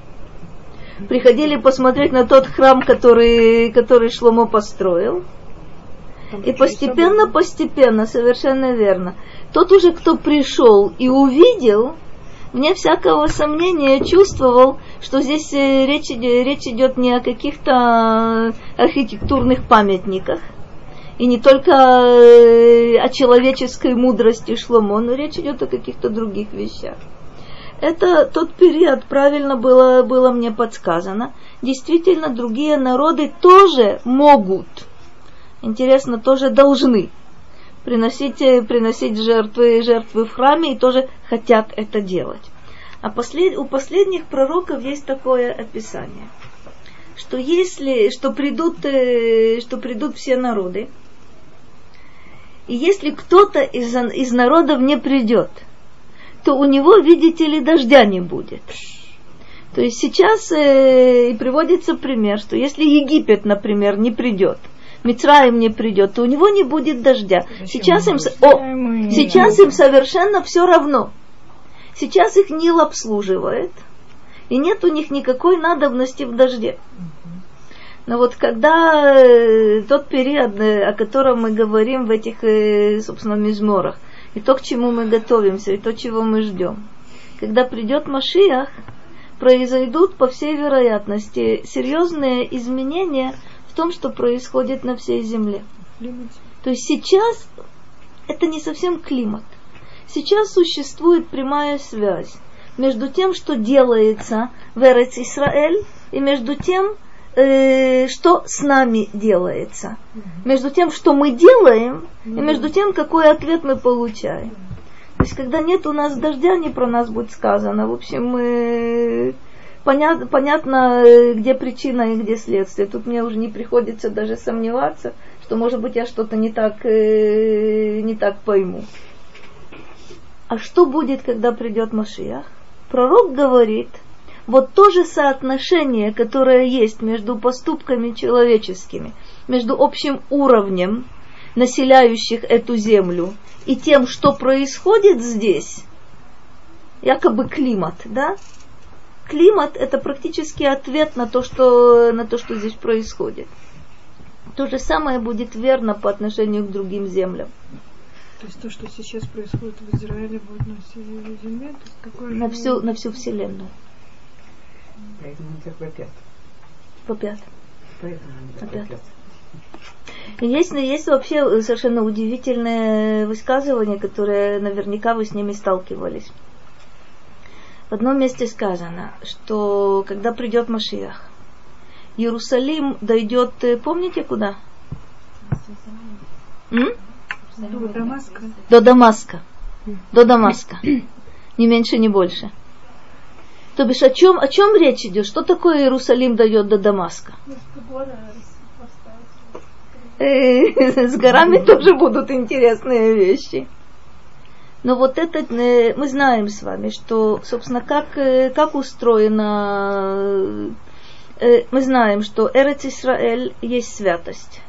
Приходили посмотреть на тот храм, который, который Шломо построил. И постепенно, постепенно, совершенно верно. Тот уже, кто пришел и увидел, вне всякого сомнения чувствовал, что здесь э, речь, речь идет не о каких-то архитектурных памятниках, и не только э, о человеческой мудрости Шломо, но речь идет о каких-то других вещах. Это тот период, правильно было, было мне подсказано. Действительно, другие народы тоже могут, интересно, тоже должны приносить, приносить жертвы, жертвы в храме и тоже хотят это делать. А послед, у последних пророков есть такое описание, что если, что придут, э, что придут все народы, и если кто-то из, из народов не придет, то у него, видите ли, дождя не будет. То есть сейчас э, приводится пример, что если Египет, например, не придет, Мицраим не придет, то у него не будет дождя. Сейчас им, о, сейчас им совершенно все равно. Сейчас их Нил обслуживает, и нет у них никакой надобности в дожде. Но вот когда э, тот период, э, о котором мы говорим в этих, э, собственно, мизморах, и то, к чему мы готовимся, и то, чего мы ждем, когда придет Машиах, произойдут, по всей вероятности, серьезные изменения том, что происходит на всей Земле. То есть сейчас это не совсем климат. Сейчас существует прямая связь между тем, что делается в Эрец Исраэль, и между тем, э, что с нами делается. Между тем, что мы делаем, и между тем, какой ответ мы получаем. То есть, когда нет у нас дождя, не про нас будет сказано. В общем, э, понят- понятно, э, где причина и где следствие. Тут мне уже не приходится даже сомневаться, что, может быть, я что-то не так, э, не так пойму. А что будет, когда придет Машиах? Пророк говорит, вот то же соотношение, которое есть между поступками человеческими, между общим уровнем населяющих эту землю и тем, что происходит здесь, якобы климат, да? Климат это практически ответ на то, что, на то, что здесь происходит. То же самое будет верно по отношению к другим землям.
То есть то, что сейчас происходит в Израиле, будет на всей земле? То есть какое
На всю, на всю Вселенную.
Поэтому они так вопят.
Попят.
Поэтому они так вопят.
Есть, есть вообще совершенно удивительное высказывание, которое наверняка вы с ними сталкивались. В одном месте сказано, что когда придет Машиах, Иерусалим дойдет, э, помните куда? М?
До Дамаска.
До Дамаска. До Дамаска. Ни меньше, ни больше. То бишь, о чем, о чем речь идет? Что такое Иерусалим дает до Дамаска? Э, С горами тоже будут интересные вещи. Но вот это э, мы знаем с вами, что, собственно, как, э, как устроено, э, мы знаем, что Эрец Исраэль есть святость.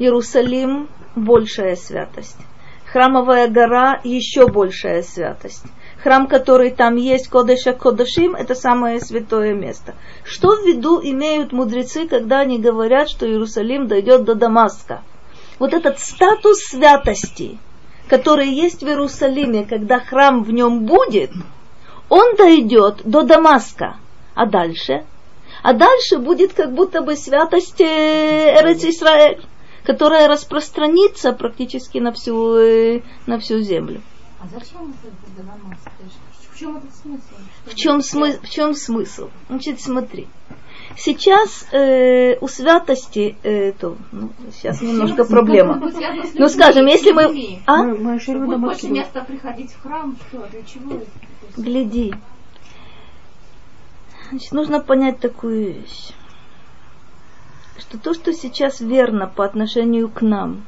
Иерусалим – большая святость. Храмовая гора – еще большая святость. Храм, который там есть, Кодеша Кодашим, это самое святое место. Что в виду имеют мудрецы, когда они говорят, что Иерусалим дойдет до Дамаска? Вот этот статус святости, который есть в Иерусалиме, когда храм в нем будет, он дойдет до Дамаска. А дальше? А дальше будет как будто бы святость э, Эрец Исраэль. которая распространится практически на всю, э, на всю землю.
А зачем это Дамаск? В чем этот смысл?
В чем, смы- в чем смысл? Значит, смотри. Сейчас э, у святости, э, то, ну, сейчас немножко проблема. Ну, скажем, если мы... А?
Мы, мы
Чтобы больше места приходить в храм, что, для чего?
Гляди. Значит, нужно понять такую вещь. Что то, что сейчас верно по отношению к нам,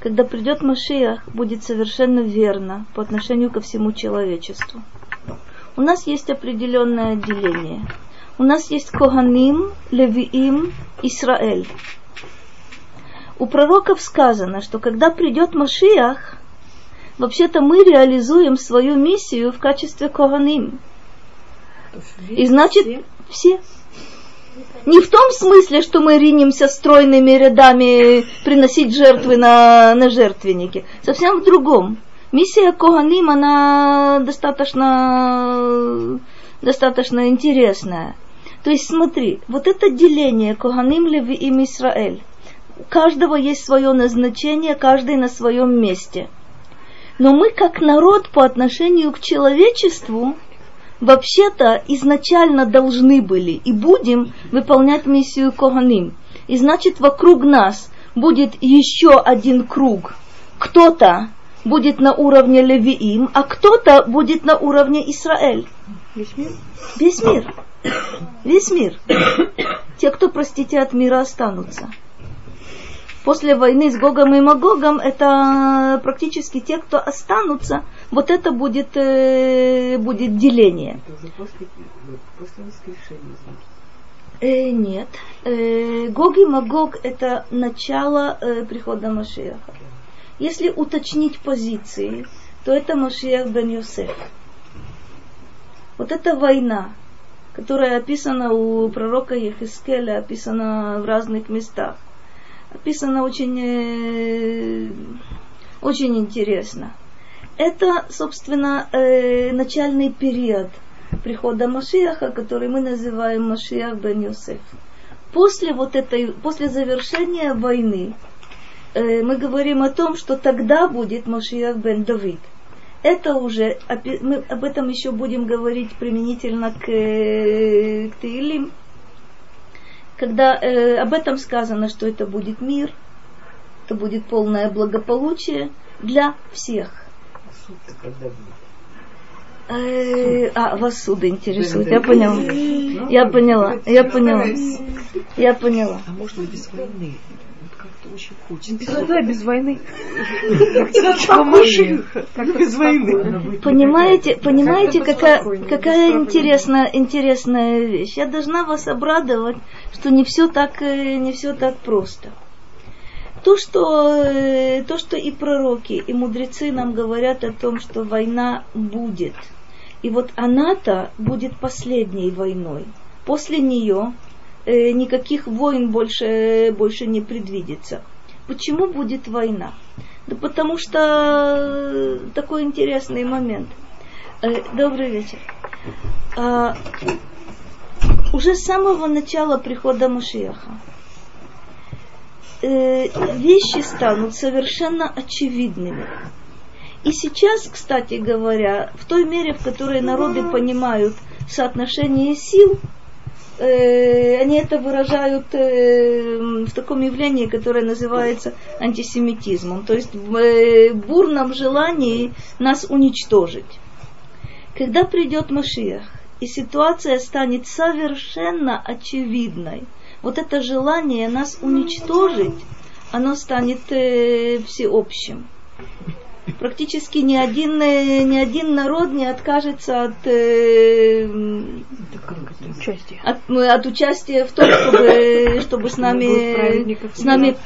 когда придет Машиах, будет совершенно верно по отношению ко всему человечеству. У нас есть определенное отделение. У нас есть Коганим, Левиим, Исраэль. У пророков сказано, что когда придет Машиах, вообще-то мы реализуем свою миссию в качестве Коганим. И значит, все. Не в том смысле, что мы ринемся стройными рядами приносить жертвы на, на жертвенники. Совсем в другом. Миссия Коганим, она достаточно, достаточно интересная. То есть смотри, вот это деление Коганим Леви им Израиль. У каждого есть свое назначение, каждый на своем месте. Но мы как народ по отношению к человечеству вообще-то изначально должны были и будем выполнять миссию Коганим. И значит, вокруг нас будет еще один круг. Кто-то будет на уровне Левиим, а кто-то будет на уровне Израиль.
Весь мир?
Весь мир. Весь мир. Те, кто, простите, от мира останутся. После войны с Гогом и Магогом это практически те, кто останутся, вот это будет, э, будет деление.
Это уже после, после воскрешения, значит.
Э, нет. Э, Гог и Магог это начало э, прихода Машиаха. Если уточнить позиции, то это Машиах бен Йосеф. Вот эта война, которая описана у пророка Ехискеля, описана в разных местах, описана очень, э, очень интересно. Это, собственно, э, начальный период прихода Машиаха, который мы называем Машиах бен Йосеф. После вот этой, после завершения войны, э, мы говорим о том, что тогда будет Машиах бен Давид. Это уже, мы об этом еще будем говорить применительно к, э, к Таилим, когда э, об этом сказано, что это будет мир, это будет полное благополучие для всех. Э, а, вас суды интересует. Я поняла. Я поняла. Я поняла. Я поняла.
А можно без войны? Очень хочется.
Когда без войны?
Без войны?
Понимаете, понимаете, какая, какая интересная, интересная вещь. Я должна вас обрадовать, что не все так, э, не все так просто. То что, э, то, что и пророки, и мудрецы нам говорят о том, что война будет. И вот она-то будет последней войной. После нее никаких войн больше, больше не предвидится. Почему будет война? Да потому что э, такой интересный момент. Э, добрый вечер. А, уже с самого начала прихода Машиаха э, вещи станут совершенно очевидными. И сейчас, кстати говоря, в той мере, в которой народы понимают соотношение сил, э, они это выражают э, в таком явлении, которое называется антисемитизмом, то есть в э, бурном желании нас уничтожить. Когда придет Машиах, и ситуация станет совершенно очевидной, вот это желание нас уничтожить, оно станет э, всеобщим практически ни один, э, ни один народ не откажется от, э,
Участие.
от, ну, от участия в том, чтобы, чтобы с нами, с нами?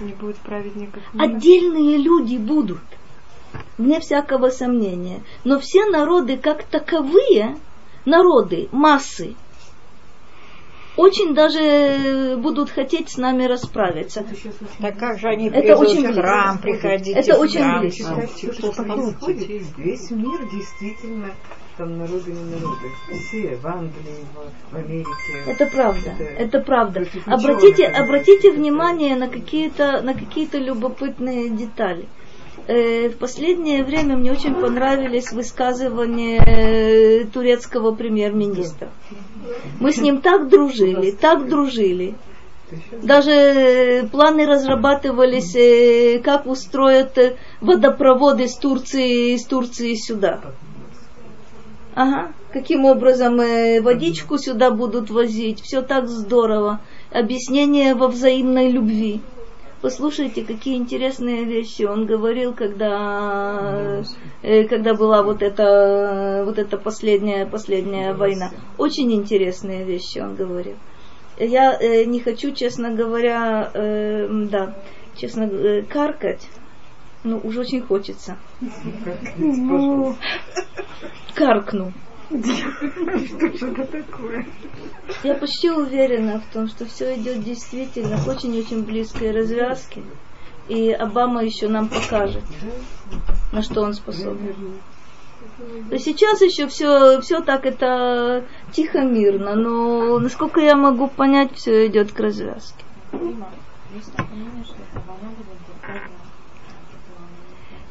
Не будет праведников.
отдельные люди будут, вне всякого сомнения. Но все народы как таковые, народы, массы, очень даже будут хотеть с нами расправиться.
Так как же они
Это
придут
очень
в храм,
близко.
приходите
Это
в
очень
храм.
близко.
Что происходит? Весь мир действительно
там народы не народы. Все в Англии, в, Америке.
Это правда,
Это-
это правда. Обратите, обратите внимание на какие-то, на какие-то любопытные детали. Э, В последнее время мне очень понравились высказывания э, турецкого премьер-министра. Мы с ним так дружили, так дружили. Даже э, планы разрабатывались, э, как устроят э, водопровод из Турции, из Турции сюда. Ага. Каким образом э, водичку сюда будут возить. Все так здорово. Объяснение во взаимной любви. Послушайте, какие интересные вещи он говорил, когда, э, когда была вот эта, вот эта последняя, последняя война. Очень интересные вещи он говорил. Я э, не хочу, честно говоря, э, да, честно, каркать, но уже очень хочется.
Ну,
Каркну.
Что это такое?
Я почти уверена в том, что все идет действительно к очень-очень близкой развязке. И Обама еще нам покажет, на что он способен. Есть сейчас еще все, все так это тихо, мирно, но насколько я могу понять, все идет к развязке.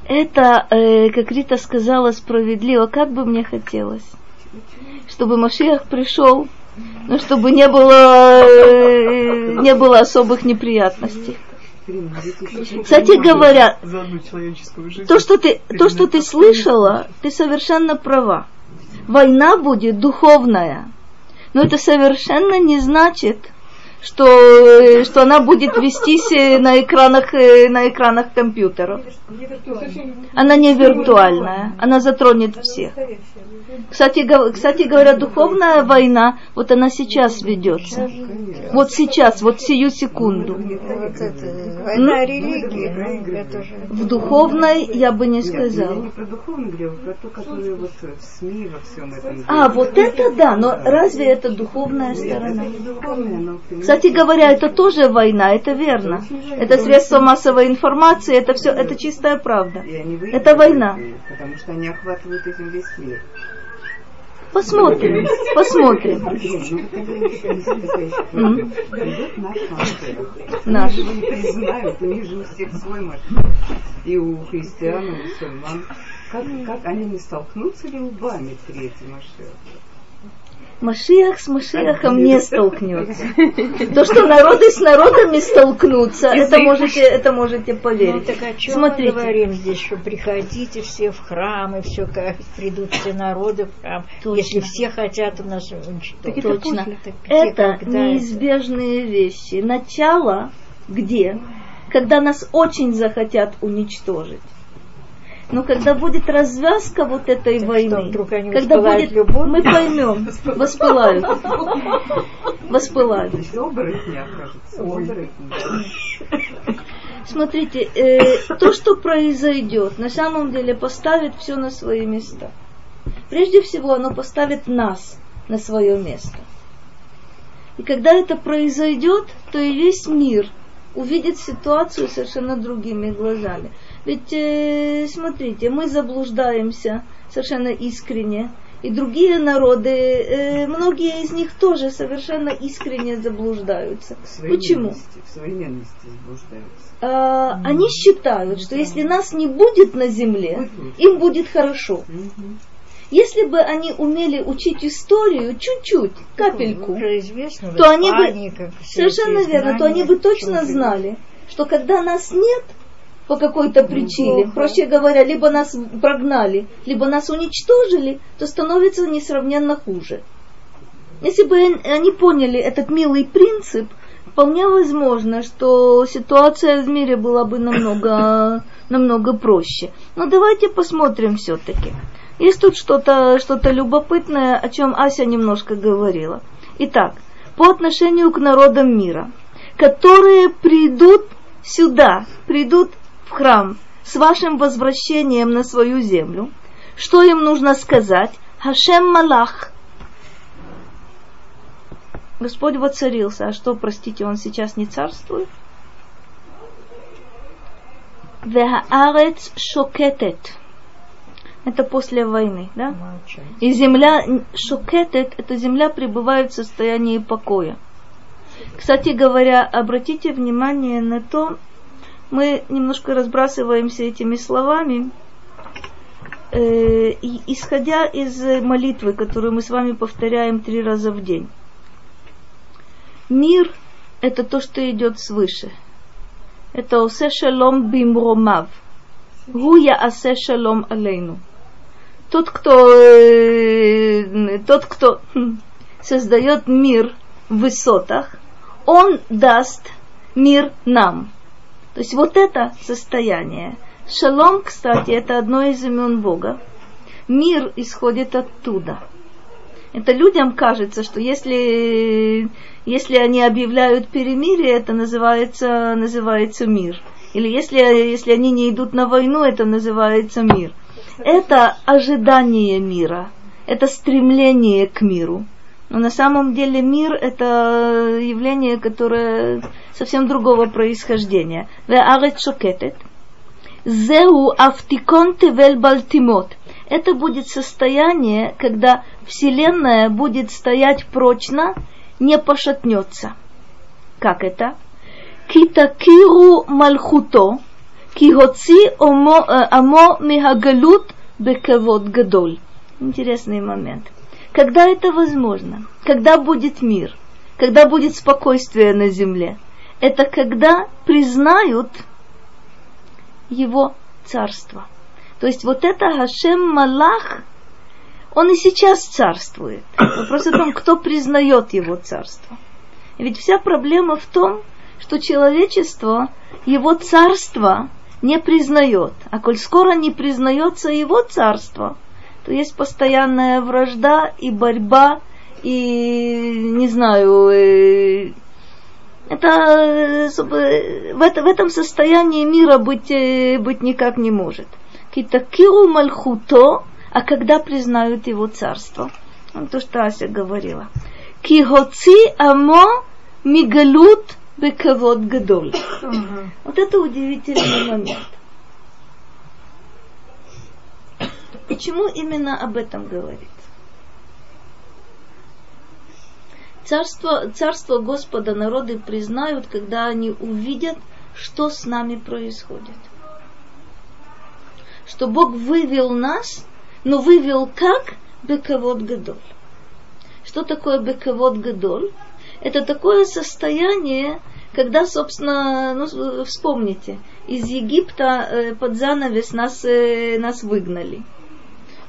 Это, э, как Рита сказала, справедливо. Как бы мне хотелось, чтобы Машиах пришел, но чтобы не было, э, не было особых неприятностей. Кстати говоря, то, что ты, то, что ты слышала, ты совершенно права. Война будет духовная. Но это совершенно не значит, что, что она будет вестись э, на экранах, э, на экранах компьютеров. Она не виртуальная, она затронет всех. Кстати, кстати говоря, духовная война, вот она сейчас ведется. Вот сейчас, вот сию секунду.
Война религии.
В духовной я бы не сказала.
А, вот
это да, но разве это духовная сторона? Кстати говоря, это тоже война, это верно. Это средство массовой информации, это все, это чистая правда. Это война.
Потому что они охватывают этим весь мир.
Посмотрим, посмотрим.
Наш признают, у них же у всех свой Машех. И у христиан, и у мусульман. Как, как они не столкнутся ли лбами третий Машех?
Машиах с Машиахом не столкнется. То, что народы с народами столкнутся, это можете, это можете
Ну
поверить.
так о чем
Смотрите.
мы говорим здесь, что приходите все в храм, и все как придут все народы в храм,
Точно.
если все хотят у нас уничтожить.
Точно.
Так
Это неизбежные вещи. Начало где? Когда нас очень захотят уничтожить. Но когда будет развязка вот этой
Так
войны,
что, вдруг они
когда будет,
любовью?
мы поймем, воспылают, воспылают. Смотрите, э, то, что произойдет, на самом деле поставит все на свои места. Прежде всего, оно поставит нас на свое место. И когда это произойдет, то и весь мир увидит ситуацию совершенно другими глазами. Ведь, э, смотрите, мы заблуждаемся совершенно искренне, и другие народы, э, многие из них тоже совершенно искренне заблуждаются.
В своей
Почему?
ненависти, В своей ненависти заблуждаются.
А, они считают, что если нас не будет на земле, им будет хорошо.
Мгм.
Если бы они умели учить историю чуть-чуть, капельку, то они бы- совершенно верно, то они бы точно знали, что когда нас нет по какой-то причине,
плохо.
проще говоря, либо нас прогнали, либо нас уничтожили, то становится несравненно хуже. Если бы они поняли этот милый принцип, вполне возможно, что ситуация в мире была бы намного, намного проще. Но давайте посмотрим все-таки. Есть тут что-то что любопытное, о чем Ася немножко говорила. Итак, по отношению к народам мира, которые придут сюда, придут в храм с вашим возвращением на свою землю, что им нужно сказать? Хашем Малах. Господь воцарился. А что, простите, он сейчас не царствует? Вехаарец шокетет. это после войны, да? И земля шокетет, эта земля пребывает в состоянии покоя. Кстати говоря, обратите внимание на то, мы немножко разбрасываемся этими словами, э, исходя из молитвы, которую мы с вами повторяем три раза в день. Мир – это то, что идет свыше. Это осе шалом бимромав. Гуя асе шалом алейну. Тот, кто, э, тот, кто создает мир в высотах, он даст мир нам. То есть вот это состояние. Шалом, кстати, это одно из имен Бога. Мир исходит оттуда. Это людям кажется, что если, если они объявляют перемирие, это называется, называется мир. Или если, если они не идут на войну, это называется мир. Это ожидание мира, это стремление к миру. Но на самом деле мир это явление, которое совсем другого происхождения. Зеу автикон тевель бальтимот. Это будет состояние, когда Вселенная будет стоять прочно, не пошатнется. Как это? Китакиру мальхуто, кигоци амо мигагалут бекавод гадоль. Интересный момент. Когда это возможно? Когда будет мир? Когда будет спокойствие на земле? Это когда признают его царство. То есть вот это Хашем Малах, он и сейчас царствует. Вопрос о том, кто признает его царство. Ведь вся проблема в том, что человечество его царство не признает. А коль скоро не признается его царство, то есть постоянная вражда и борьба, и, не знаю, э, это, э, в, это, в этом состоянии мира быть, э, быть никак не может. Китакиру мальхуто, а когда признают его царство. Ну, то, что Ася говорила. Кихоци амо мигалут бекавод гадоль. Вот это удивительный момент. Почему именно об этом говорит? Царство, царство Господа народы признают, когда они увидят, что с нами происходит. Что Бог вывел нас, но вывел как Бековод Гадоль. Что такое Бековод Гадоль? Это такое состояние, когда, собственно, ну, вспомните, из Египта э, под занавес нас, э, нас выгнали –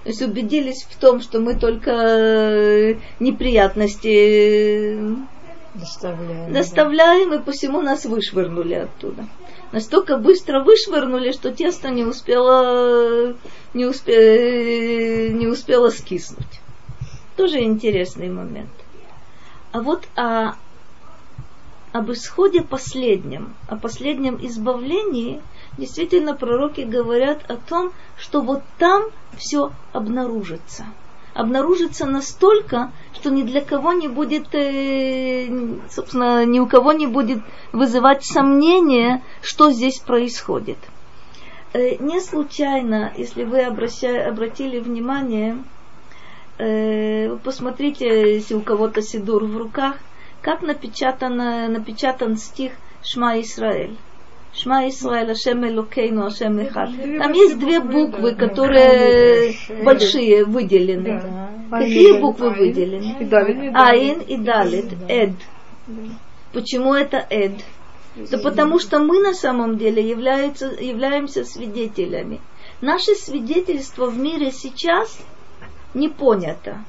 то есть убедились в том, что мы только э, неприятности э, доставляем, доставляем да. и посему нас вышвырнули оттуда. Настолько быстро вышвырнули, что тесто не успело, не успе, не успело скиснуть. Тоже интересный момент. А вот о, об исходе последнем, о последнем избавлении – действительно пророки говорят о том, что вот там все обнаружится. Обнаружится настолько, что ни для кого не будет, э, собственно, ни у кого не будет вызывать сомнения, что здесь происходит. Э, не случайно, если вы обращали, обратили внимание, э, посмотрите, если у кого-то сидур в руках, как напечатан, напечатан стих Шма Исраэль. Шма Исраэль, Ашем Элокейну, Ашем Эхад. Там есть две буквы, которые большие, выделены. Какие буквы выделены? Айн и Далит. Эд. Почему это Эд? Да потому что мы на самом деле являются, являемся свидетелями. Наше свидетельство в мире сейчас не понято.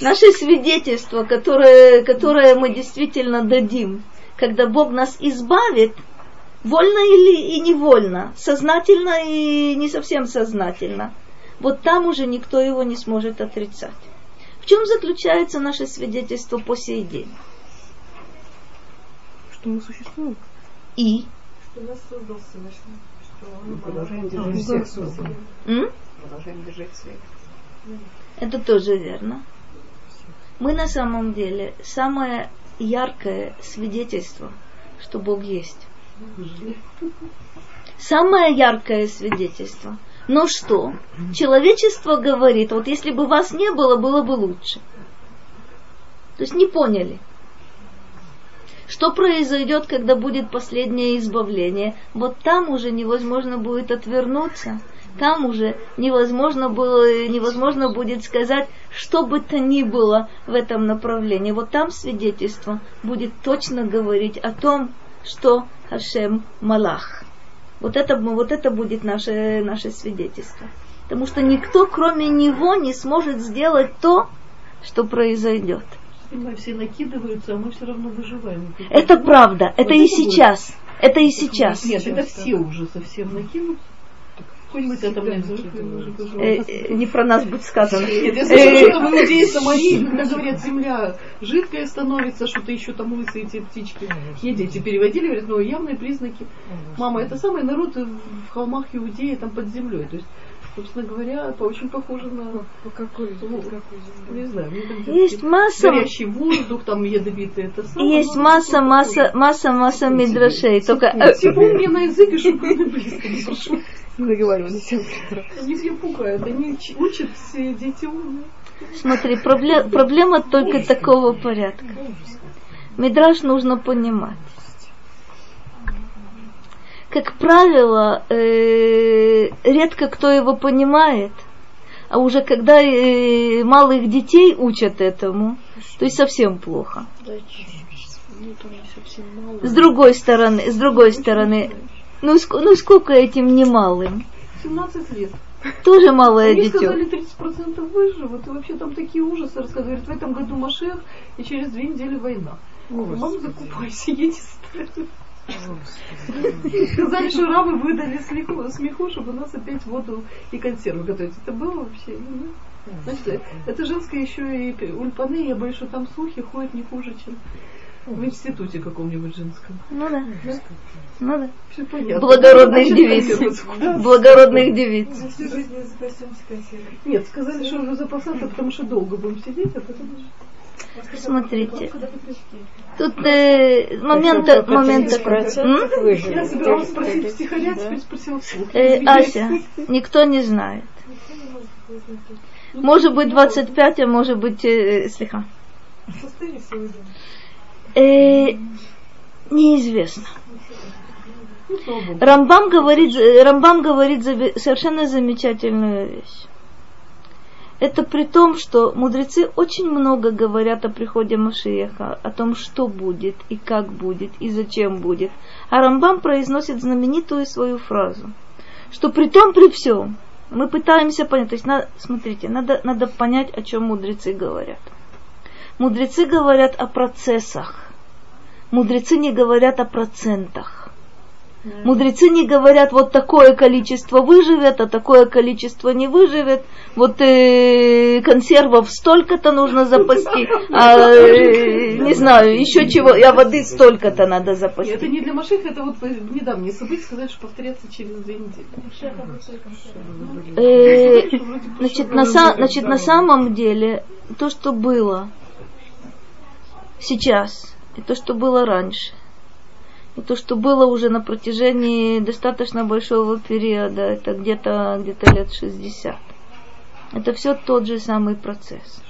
Наше свидетельство, которое, которое мы действительно дадим, когда Бог нас избавит – Вольно или и невольно, сознательно и не совсем сознательно. Вот там уже никто его не сможет отрицать. В чем заключается наше свидетельство по сей день?
Что мы существуем.
И?
Что нас создал Всевышний.
Мы продолжаем держать всех созданных. Продолжаем держать всех.
Это тоже верно. Мы на самом деле самое яркое свидетельство, что Бог есть. Самое яркое свидетельство. Но что? Человечество говорит, вот если бы вас не было, было бы лучше. То есть не поняли. Что произойдет, когда будет последнее избавление? Вот там уже невозможно будет отвернуться. Там уже невозможно, было, невозможно будет сказать, что бы то ни было в этом направлении. Вот там свидетельство будет точно говорить о том, что Хашем Малах. Вот это, вот это будет наше, наше свидетельство. Потому что никто, кроме него, не сможет сделать то, что произойдет.
Мы все накидываются, а мы все равно выживаем.
Это правда, это и сейчас. Это и сейчас.
Нет, это все уже совсем накинутся.
Э, не про нас будет сказано.
Нет, я слышала, что там иудеи Самарии, когда говорят, земля жидкая становится, что-то еще там лысые эти птички. Не дети переводили, говорят, ну явные признаки. Мама, это самый народ в холмах Иудеи, там под землей. То есть собственно говоря, это очень похоже на...
По какой,
ну, Не знаю.
Есть масса...
Горящий воздух, там ядовитый, это
самое. Есть масса, масса, масса, масса мидрашей. Только...
Типун мне на язык и шуканы близко, прошу.
Заговаривались.
Они все пугают, они учат все дети умные.
Смотри, проблема, проблема только такого порядка. Мидраж нужно понимать как правило, э, редко кто его понимает, а уже когда э, малых детей учат этому, то есть совсем плохо. С другой стороны, с другой стороны, ну, ск- ну сколько этим немалым?
17 лет.
Тоже малое
Они
дитё.
сказали 30% выживут, и вообще там такие ужасы рассказывали. Говорит, в этом году Машех, и через две недели война. Мам, закупайся, едь Сказали, что рабы выдали смеху, смеху, чтобы у нас опять воду и консервы готовить. Это было вообще? Ну, Значит, это женское еще и ульпаны, я боюсь, что там слухи ходят не хуже, чем в институте каком-нибудь женском.
Ну да. Ну да.
Все понятно.
Благородных девиц. Благородных девиц.
Нет, сказали, что уже запасаться, потому что долго будем сидеть, а потом...
Смотрите. Тут э, момент, момент такой.
Я собиралась спросить стихаря, теперь спросила вслух.
Э, Ася, никто не знает. Может быть 25, а может быть э, слегка. Э, неизвестно. Рамбам говорит, Рамбам говорит совершенно замечательную вещь. Это при том, что мудрецы очень много говорят о приходе Машиеха, о том, что будет, и как будет, и зачем будет. А Рамбам произносит знаменитую свою фразу, что при том, при всем, мы пытаемся понять, то есть, надо, смотрите, надо, надо понять, о чем мудрецы говорят. Мудрецы говорят о процессах, мудрецы не говорят о процентах. Мудрецы не говорят, вот такое количество выживет, а такое количество не выживет. Вот э, консервов столько-то нужно запасти, а э, не знаю, еще чего, а воды столько-то надо запасти.
Это не для Машеха, это вот недавние события, сказать, что повторяться через две недели.
Э, значит, на, значит, на самом деле, то, что было сейчас, и то, что было раньше, то, что было уже на протяжении достаточно большого периода, это где-то где лет 60. Это все тот же самый процесс.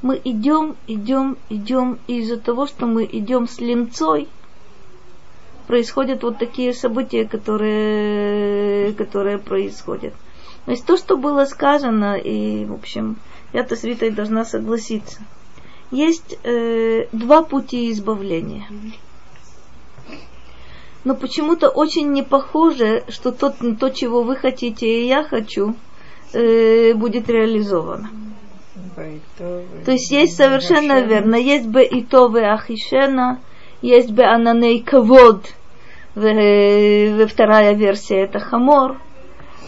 Мы идем, идем, идем, и из-за того, что мы идем с линцой, происходят вот такие события, которые, которые происходят. То есть то, что было сказано, и, в общем, я-то с Ритой должна согласиться. Есть э, два пути избавления. Но почему-то очень не похоже, что тот, то, чего вы хотите и я хочу, э, будет реализовано. То есть есть совершенно верно, есть бы и то в Ахишена, есть бы Ананей Кавод, в, вторая версия это Хамор.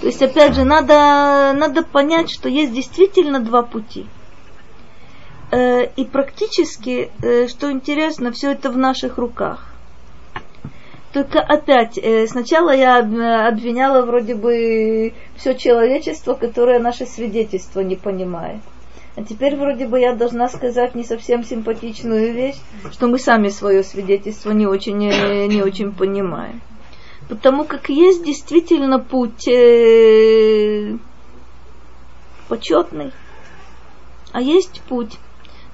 То есть, опять же, надо, надо понять, что есть действительно два пути. Э, и практически, э, что интересно, все это в наших руках. Только опять, э, сначала я обвиняла вроде бы все человечество, которое наше свидетельство не понимает. А теперь вроде бы я должна сказать не совсем симпатичную вещь, что мы сами свое свидетельство не очень, э, не очень понимаем. Потому как есть действительно путь э, почетный, а есть путь,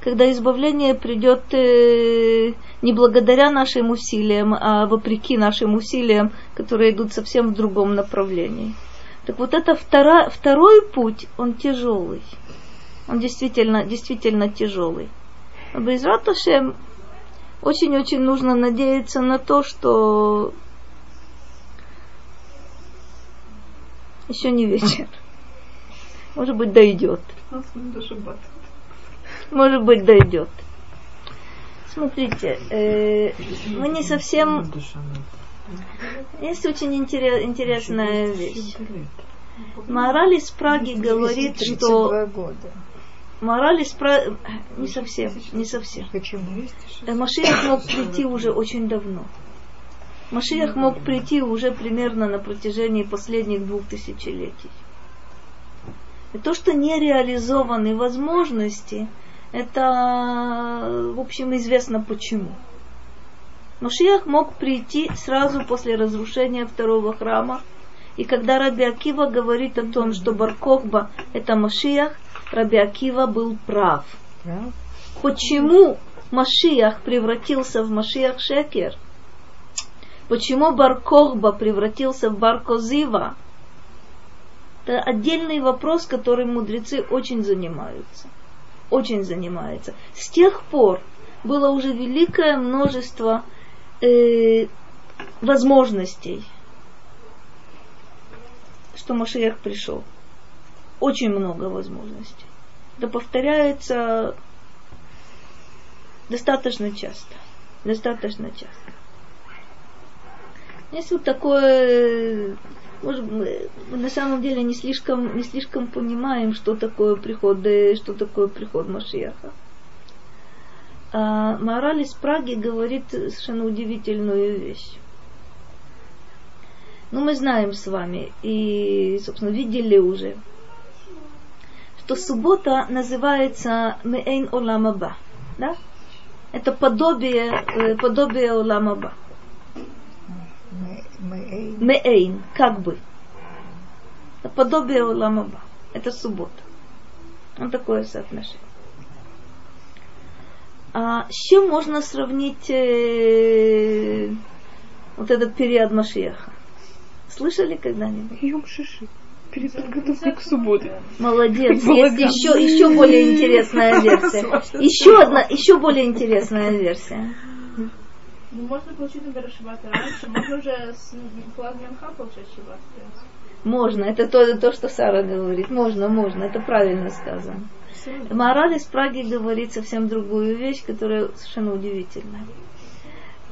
когда избавление придет э, не благодаря нашим усилиям, а вопреки нашим усилиям, которые идут совсем в другом направлении. Так вот это втора, второй путь, он тяжелый. Он действительно, действительно тяжелый. Без Раташем очень-очень нужно надеяться на то, что еще не вечер. Может быть, дойдет. Может быть, дойдет. Смотрите, э, мы не совсем... Есть очень интересная вещь. Мораль из Праги говорит, что... Мораль из Праги... Не совсем, не совсем.
Почему?
Э, Машиях мог прийти уже очень давно. Машиях мог прийти уже примерно на протяжении последних двух тысячелетий. И то, что не реализованы возможности, это, в общем, известно почему. Машиях мог прийти сразу после разрушения второго храма. И когда Раби Акива говорит о том, что Баркохба это Машиях, Раби Акива был прав. Почему Машиях превратился в Машиях Шекер? Почему Баркохба превратился в Баркозива? Это отдельный вопрос, которым мудрецы очень занимаются очень занимается. С тех пор было уже великое множество э, возможностей, что Машиях пришел. Очень много возможностей. Это повторяется достаточно часто. Достаточно часто. Есть вот такое может, мы на самом деле не слишком, не слишком понимаем, что такое приход, что такое приход Машиаха. А Мораль из Праги говорит совершенно удивительную вещь. Ну, мы знаем с вами и, собственно, видели уже, что суббота называется Мейн Оламаба. Да? Это подобие, э, подобие Оламаба. Меэйн, как бы. Подобие Уламаба. Это суббота. Вот такое соотношение. А с чем можно сравнить э, вот этот период Машеха? Слышали когда-нибудь?
Йом Шиши. Перед подготовкой к субботе.
Молодец. Есть еще, еще более интересная версия. Еще одна, еще более интересная версия.
Ну, можно получить, например, шаббат раньше, можно уже с Минха получать шаббат.
Можно, это то, то, что Сара говорит. Можно, можно, это правильно сказано. Мораль из Праги говорит совсем другую вещь, которая совершенно удивительная.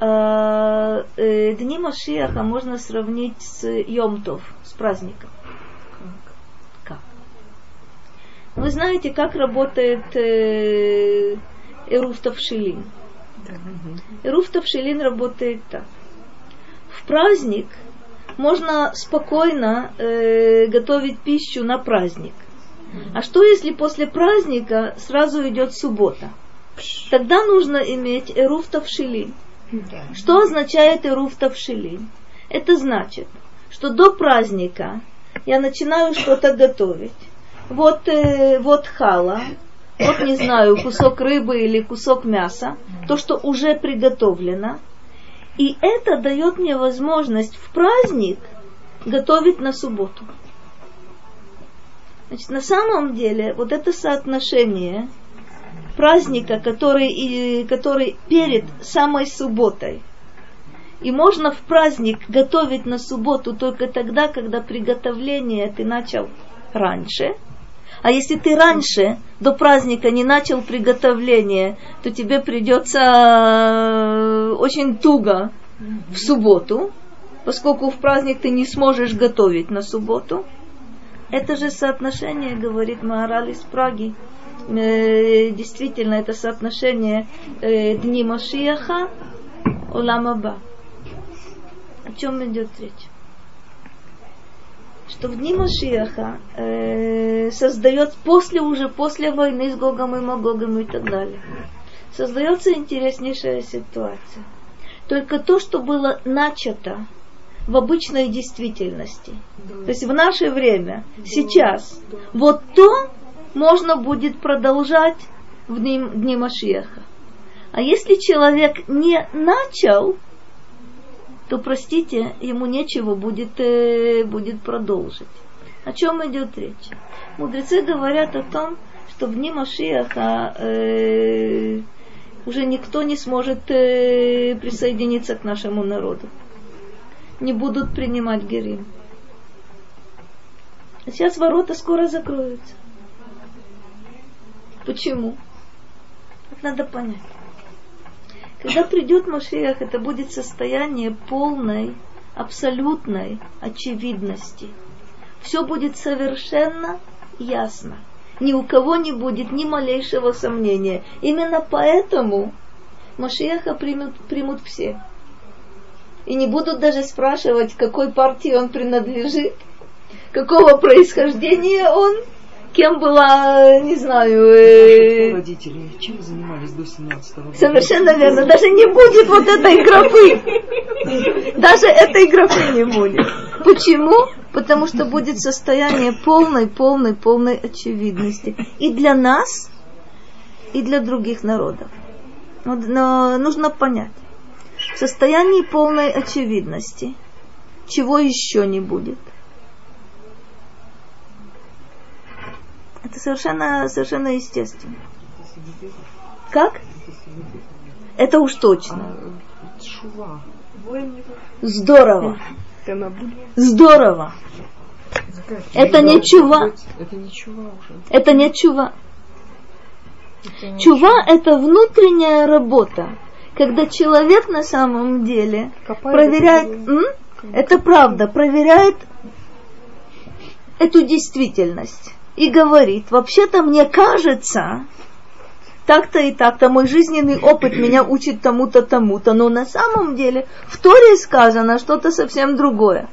А, э, дни Машиаха можно сравнить с Йомтов, с праздником. Как? Вы знаете, как работает э, Эруфтов Шилин? Руф Тавшилин работает так. В праздник можно спокойно э, готовить пищу на праздник. А что если после праздника сразу идет суббота? Тогда нужно иметь эруф тавшилин. Что означает эруф тавшилин? Это значит, что до праздника я начинаю что-то готовить. Вот, э, вот хала, вот не знаю, кусок рыбы или кусок мяса, то, что уже приготовлено. И это дает мне возможность в праздник готовить на субботу. Значит, на самом деле, вот это соотношение праздника, который, который перед самой субботой, и можно в праздник готовить на субботу только тогда, когда приготовление ты начал раньше – а если ты раньше, до праздника, не начал приготовление, то тебе придется э, очень туго в субботу, поскольку в праздник ты не сможешь готовить на субботу. Это же соотношение, говорит Маораль из Праги, э, действительно, это соотношение э, Дни Машияха, Оламаба. О чем идет речь? Что в дни Машиаха э, создает после уже, после войны с Гогом и Магогом и так далее, создается интереснейшая ситуация. Только то, что было начато в обычной действительности. То есть в наше время, сейчас, вот то можно будет продолжать в дни, дни Машеха. А если человек не начал, то, простите, ему нечего будет, э, будет продолжить. О чем идет речь? Мудрецы говорят о том, что в дни Машиаха э, уже никто не сможет э, присоединиться к нашему народу. Не будут принимать Герим. Сейчас ворота скоро закроются. Почему? Это надо понять. Когда придет Машиах, это будет состояние полной, абсолютной очевидности. Все будет совершенно ясно. Ни у кого не будет ни малейшего сомнения. Именно поэтому Машиаха примут, примут все. И не будут даже спрашивать, какой партии он принадлежит, какого происхождения он, кем была, не знаю...
Э... Родители чем занимались до 17 года?
Совершенно верно. Даже не будет вот этой графы. Даже этой графы не будет. Почему? Потому что будет состояние полной, полной, полной очевидности. И для нас, и для других народов. Но нужно понять. В состоянии полной очевидности чего еще не будет – Это совершенно, совершенно естественно. Как? Это уж точно. Здорово. Здорово. Это не чува.
Это не чува.
Это не чува. Чува – это внутренняя работа, когда человек на самом деле проверяет, м? это правда, проверяет эту действительность и говорит, вообще-то мне кажется, так-то и так-то, мой жизненный опыт меня учит тому-то, тому-то, но на самом деле в Торе сказано что-то совсем другое.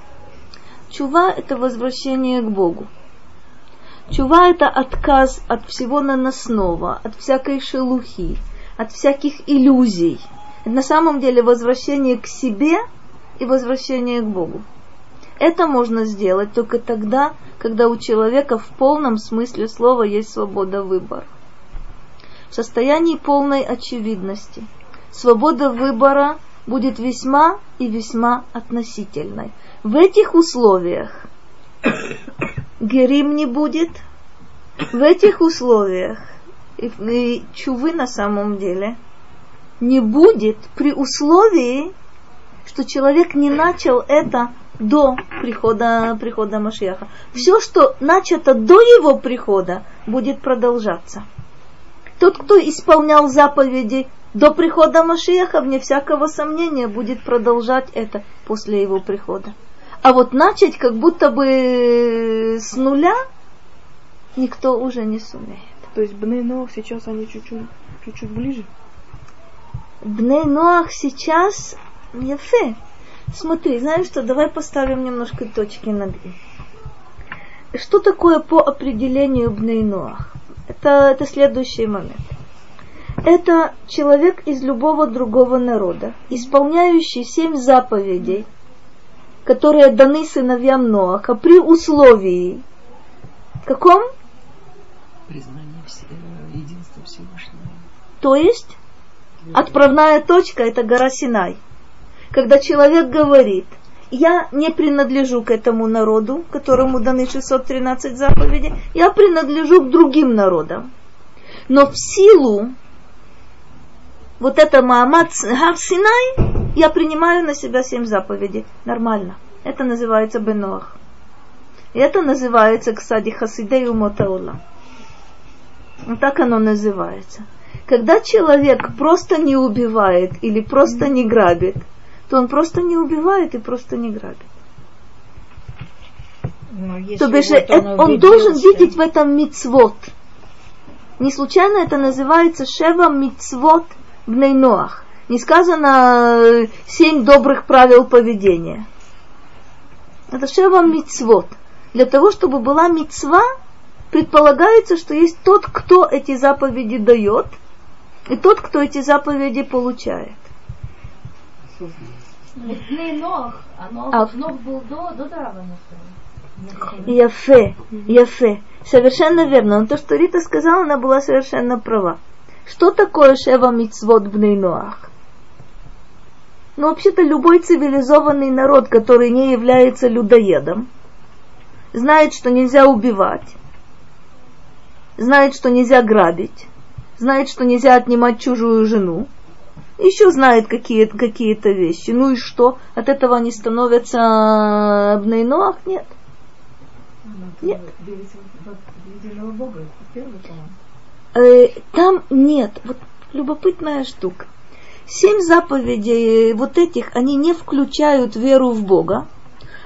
Чува – это возвращение к Богу. Чува – это отказ от всего наносного, от всякой шелухи, от всяких иллюзий. Это на самом деле возвращение к себе и возвращение к Богу. Это можно сделать только тогда, когда у человека в полном смысле слова есть свобода выбора. В состоянии полной очевидности свобода выбора будет весьма и весьма относительной. В этих условиях герим не будет, в этих условиях и, и чувы на самом деле не будет при условии, что человек не начал это до прихода, прихода Машеха. Все, что начато до его прихода, будет продолжаться. Тот, кто исполнял заповеди до прихода Машеха, вне всякого сомнения, будет продолжать это после его прихода. А вот начать как будто бы с нуля никто уже не сумеет.
То есть Бней Ноах сейчас они чуть-чуть, чуть-чуть ближе?
Бней Ноах сейчас, Ефе, Смотри, знаешь что, давай поставим немножко точки над «и». Что такое по определению Бнейноах? Это, это следующий момент. Это человек из любого другого народа, исполняющий семь заповедей, которые даны сыновьям Ноаха при условии каком?
Признание единства Всевышнего.
То есть отправная точка это гора Синай когда человек говорит, я не принадлежу к этому народу, которому даны 613 заповедей, я принадлежу к другим народам. Но в силу вот это Маамад Синай, я принимаю на себя семь заповедей. Нормально. Это называется Бенуах. И это называется, кстати, Хасидею Мотаула. Вот так оно называется. Когда человек просто не убивает или просто не грабит – то он просто не убивает и просто не грабит. То бишь, вот он, он должен видеть в этом мицвод. Не случайно это называется Шева мицвод в Нейноах. Не сказано э, семь добрых правил поведения. Это Шева мицвод. Для того, чтобы была мицва, предполагается, что есть тот, кто эти заповеди дает, и тот, кто эти заповеди получает.
А Нох,
А.
Нох был до, до дарования.
Яфе, яфе. Совершенно верно. Но то, что Рита сказала, она была совершенно права. Что такое Шева Мицвод Бнейноах? Ну, вообще-то, любой цивилизованный народ, который не является людоедом, знает, что нельзя убивать, знает, что нельзя грабить, знает, что нельзя отнимать чужую жену, еще знает какие- какие-то вещи. Ну и что? От этого они становятся Бнейноах? Нет. Нет. Э, там нет. Вот любопытная штука. Семь заповедей э, вот этих, они не включают веру в Бога,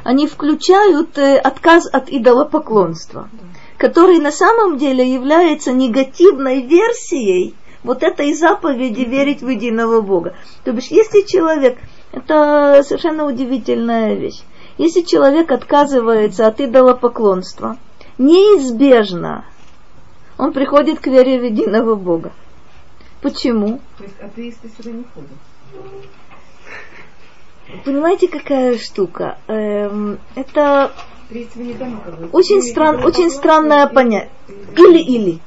они включают э, отказ от идолопоклонства, который на самом деле является негативной версией вот этой заповеди верить в единого Бога. То бишь, если человек, это совершенно удивительная вещь, если человек отказывается от идолопоклонства, неизбежно он приходит к вере в единого Бога. Почему?
То есть атеисты сюда не ходят.
Понимаете, какая штука? Эм, это очень, стран, очень странное понятие. Или-или.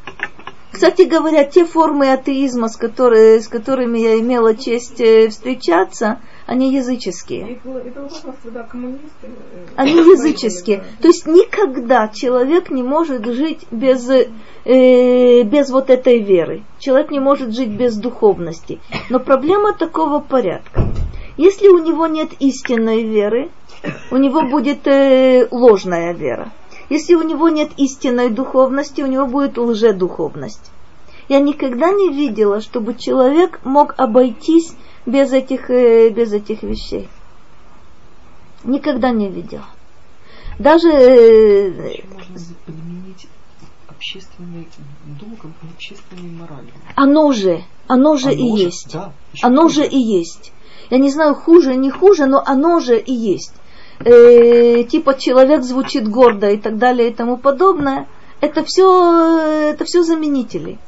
Кстати говоря, те формы атеизма, с, которые, с которыми я имела честь э, встречаться, они языческие.
Э,
Они языческие. То есть никогда человек не может жить без, э, без вот этой веры. Человек не может жить без духовности. Но проблема такого порядка. Если у него нет истинной веры, у него будет э, ложная вера. Если у него нет истинной духовности, у него будет лжедуховность. Я никогда не видела, чтобы человек мог обойтись без этих, э, без этих вещей. Никогда не видела. Даже э,
Можно подменить общественный долгом и общественной моралью.
оно же, оно же и
Оно же,
есть.
Да,
Оно
хуже.
же и есть. Я не знаю, хуже, не хуже, но оно же и есть. Э, типа человек звучит гордо и так далее и тому подобное. Это все, это все заменители.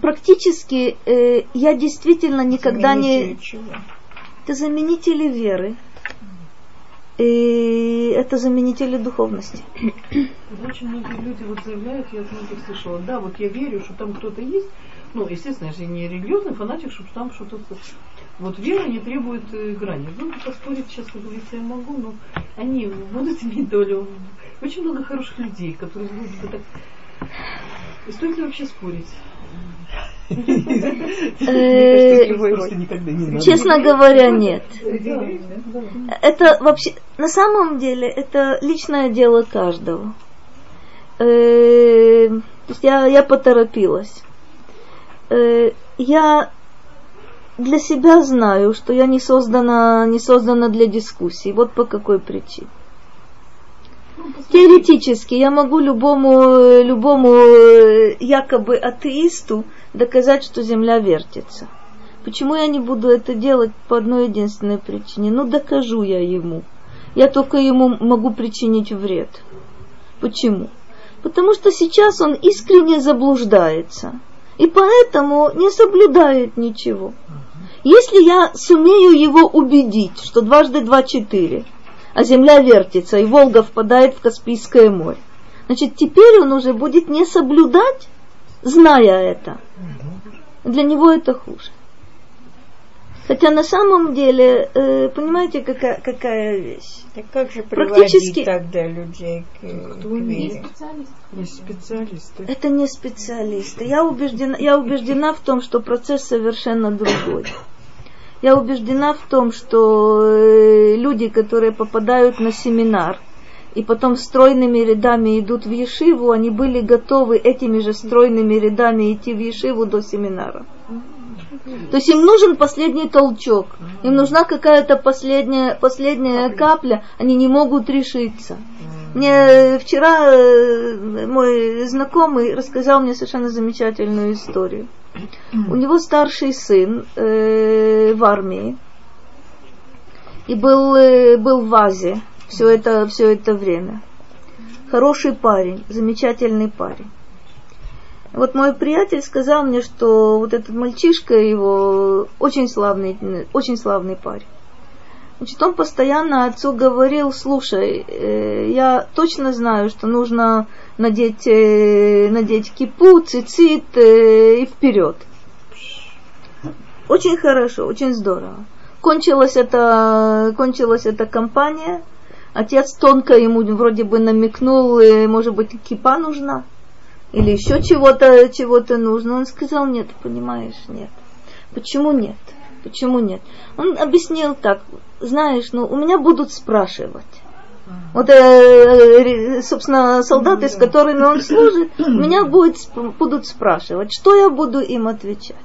Практически э, я действительно никогда не...
Заменители чего?
Это заменители веры. И это заменители духовности.
Очень многие люди вот заявляют, я от многих слышала, да, вот я верю, что там кто-то есть. Ну, естественно, я же не религиозный фанатик, что там что-то... Вот вера не требует э, грани. Ну, поспорить сейчас, как говорится, я могу, но они будут иметь долю. Очень много хороших людей, которые будут бы так... И стоит ли вообще спорить?
Э. Честно говоря, нет. Это вообще, на самом деле, это личное дело каждого. Э, то есть я, я поторопилась. Э, я для себя знаю, что я не создана, не создана для дискуссий. Вот по какой причине. Теоретически я могу любому, любому э, якобы атеисту доказать, что Земля вертится. Почему я не буду это делать по одной единственной причине? Ну, докажу я ему. Я только ему могу причинить вред. Почему? Потому что сейчас он искренне заблуждается. И поэтому не соблюдает ничего. Если я сумею его убедить, что дважды два четыре, а земля вертится, и Волга впадает в Каспийское море, значит, теперь он уже будет не соблюдать, зная это. Для него это хуже. Хотя на самом деле, э, понимаете, какая, какая вещь?
Так как же
Практически-
тогда людей к, к
Кто не
вере?
Есть специалисты.
Это не специалисты. Я убеждена, я убеждена в том, что процесс совершенно другой. Я убеждена в том, что э, люди, которые попадают на семинар и потом стройными рядами идут в Ешиву, они были готовы этими же стройными рядами идти в Ешиву до семинара. То есть им нужен последний толчок, им нужна какая-то последняя, последняя капля, они не могут решиться. Мне вчера э, мой знакомый рассказал мне совершенно замечательную историю. У него старший сын э, в армии и был, э, был в Азе все это, все это время. Хороший парень, замечательный парень. Вот мой приятель сказал мне, что вот этот мальчишка его очень славный, очень славный парень. Значит, он постоянно отцу говорил, слушай, э, я точно знаю, что нужно надеть, э, надеть кипу, цицит э, и вперед. Очень хорошо, очень здорово. Кончилась эта, кончилась эта кампания. Отец тонко ему вроде бы намекнул, э, может быть, кипа нужна или еще чего-то чего-то нужно. Он сказал, нет, понимаешь, нет. Почему нет? Почему нет? Он объяснил так, знаешь, ну, у меня будут спрашивать. Вот, э, э собственно, солдаты, с которыми он служит, меня будет, будут спрашивать, что я буду им отвечать.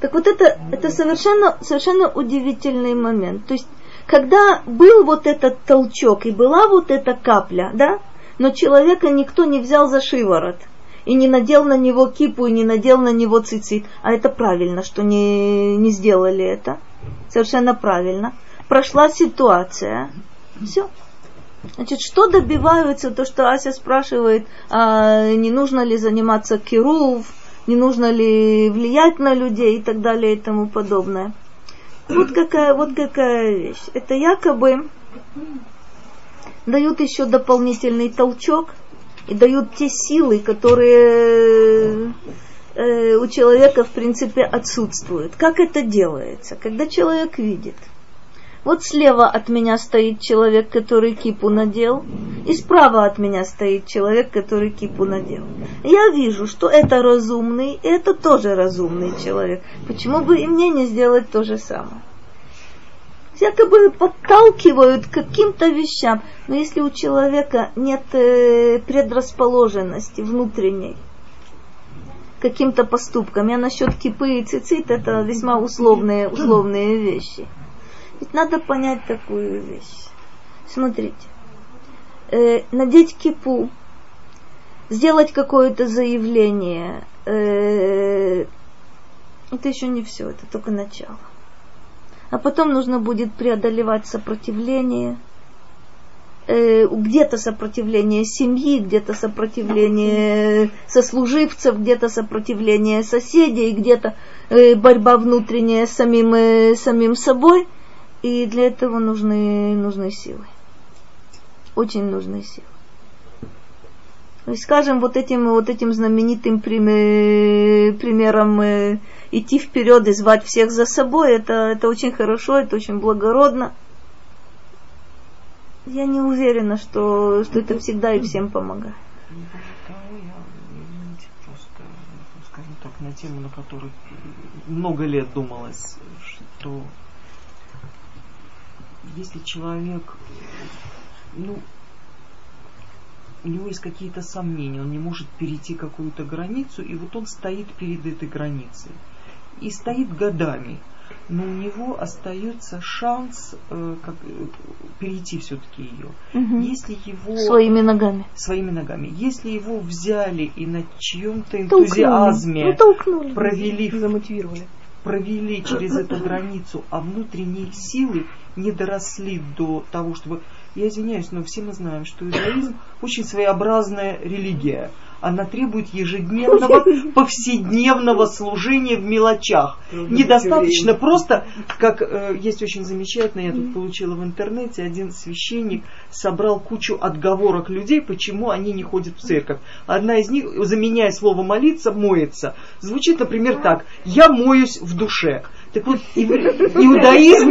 Так вот это, это совершенно, совершенно удивительный момент. То есть, когда был вот этот толчок и была вот эта капля, да, но человека никто не взял за шиворот и не надел на него кипу, и не надел на него цицит. А это правильно, что не, не сделали это. Совершенно правильно. Прошла ситуация. Все. Значит, что добиваются, то, что Ася спрашивает, а не нужно ли заниматься кирув, не нужно ли влиять на людей и так далее и тому подобное. Вот какая, вот какая вещь. Это якобы дают еще дополнительный толчок и дают те силы, которые э, у человека в принципе отсутствуют. Как это делается? Когда человек видит, вот слева от меня стоит человек, который кипу надел, и справа от меня стоит человек, который кипу надел. Я вижу, что это разумный, и это тоже разумный человек. Почему бы и мне не сделать то же самое? Якобы подталкивают к каким-то вещам. Но если у человека нет э, предрасположенности внутренней каким-то поступкам, я насчет кипы и цицит, это весьма условные, условные вещи. Ведь надо понять такую вещь. Смотрите, э, надеть кипу, сделать какое-то заявление, э, это еще не все, это только начало а потом нужно будет преодолевать сопротивление, э, где-то сопротивление семьи, где-то сопротивление сослуживцев, где-то сопротивление соседей, где-то э, борьба внутренняя с самим, э, самим собой. И для этого нужны, нужны силы. Очень нужны силы. Есть, скажем, вот этим, вот этим знаменитым примером идти вперед и звать всех за собой, это, это очень хорошо, это очень благородно. Я не уверена, что, что это всегда и всем помогает.
Скажем так, на тему, на которой много лет думалось, что если человек, ну, у него есть какие-то сомнения, он не может перейти какую-то границу, и вот он стоит перед этой границей. И стоит годами. Но у него остается шанс э, как, э, перейти все-таки ее.
Угу. Если его... Своими ногами.
Своими ногами. Если его взяли и на чьем-то энтузиазме
толкнули.
Ну, провели...
Замотивировали.
Провели через эту границу, а внутренние силы не доросли до того, чтобы я извиняюсь, но все мы знаем, что иудаизм очень своеобразная религия. Она требует ежедневного, повседневного служения в мелочах. Недостаточно просто, как э, есть очень замечательно, я тут получила в интернете, один священник собрал кучу отговорок людей, почему они не ходят в церковь. Одна из них, заменяя слово молиться, моется. Звучит, например, так. Я моюсь в душе. Так вот, иудаизм,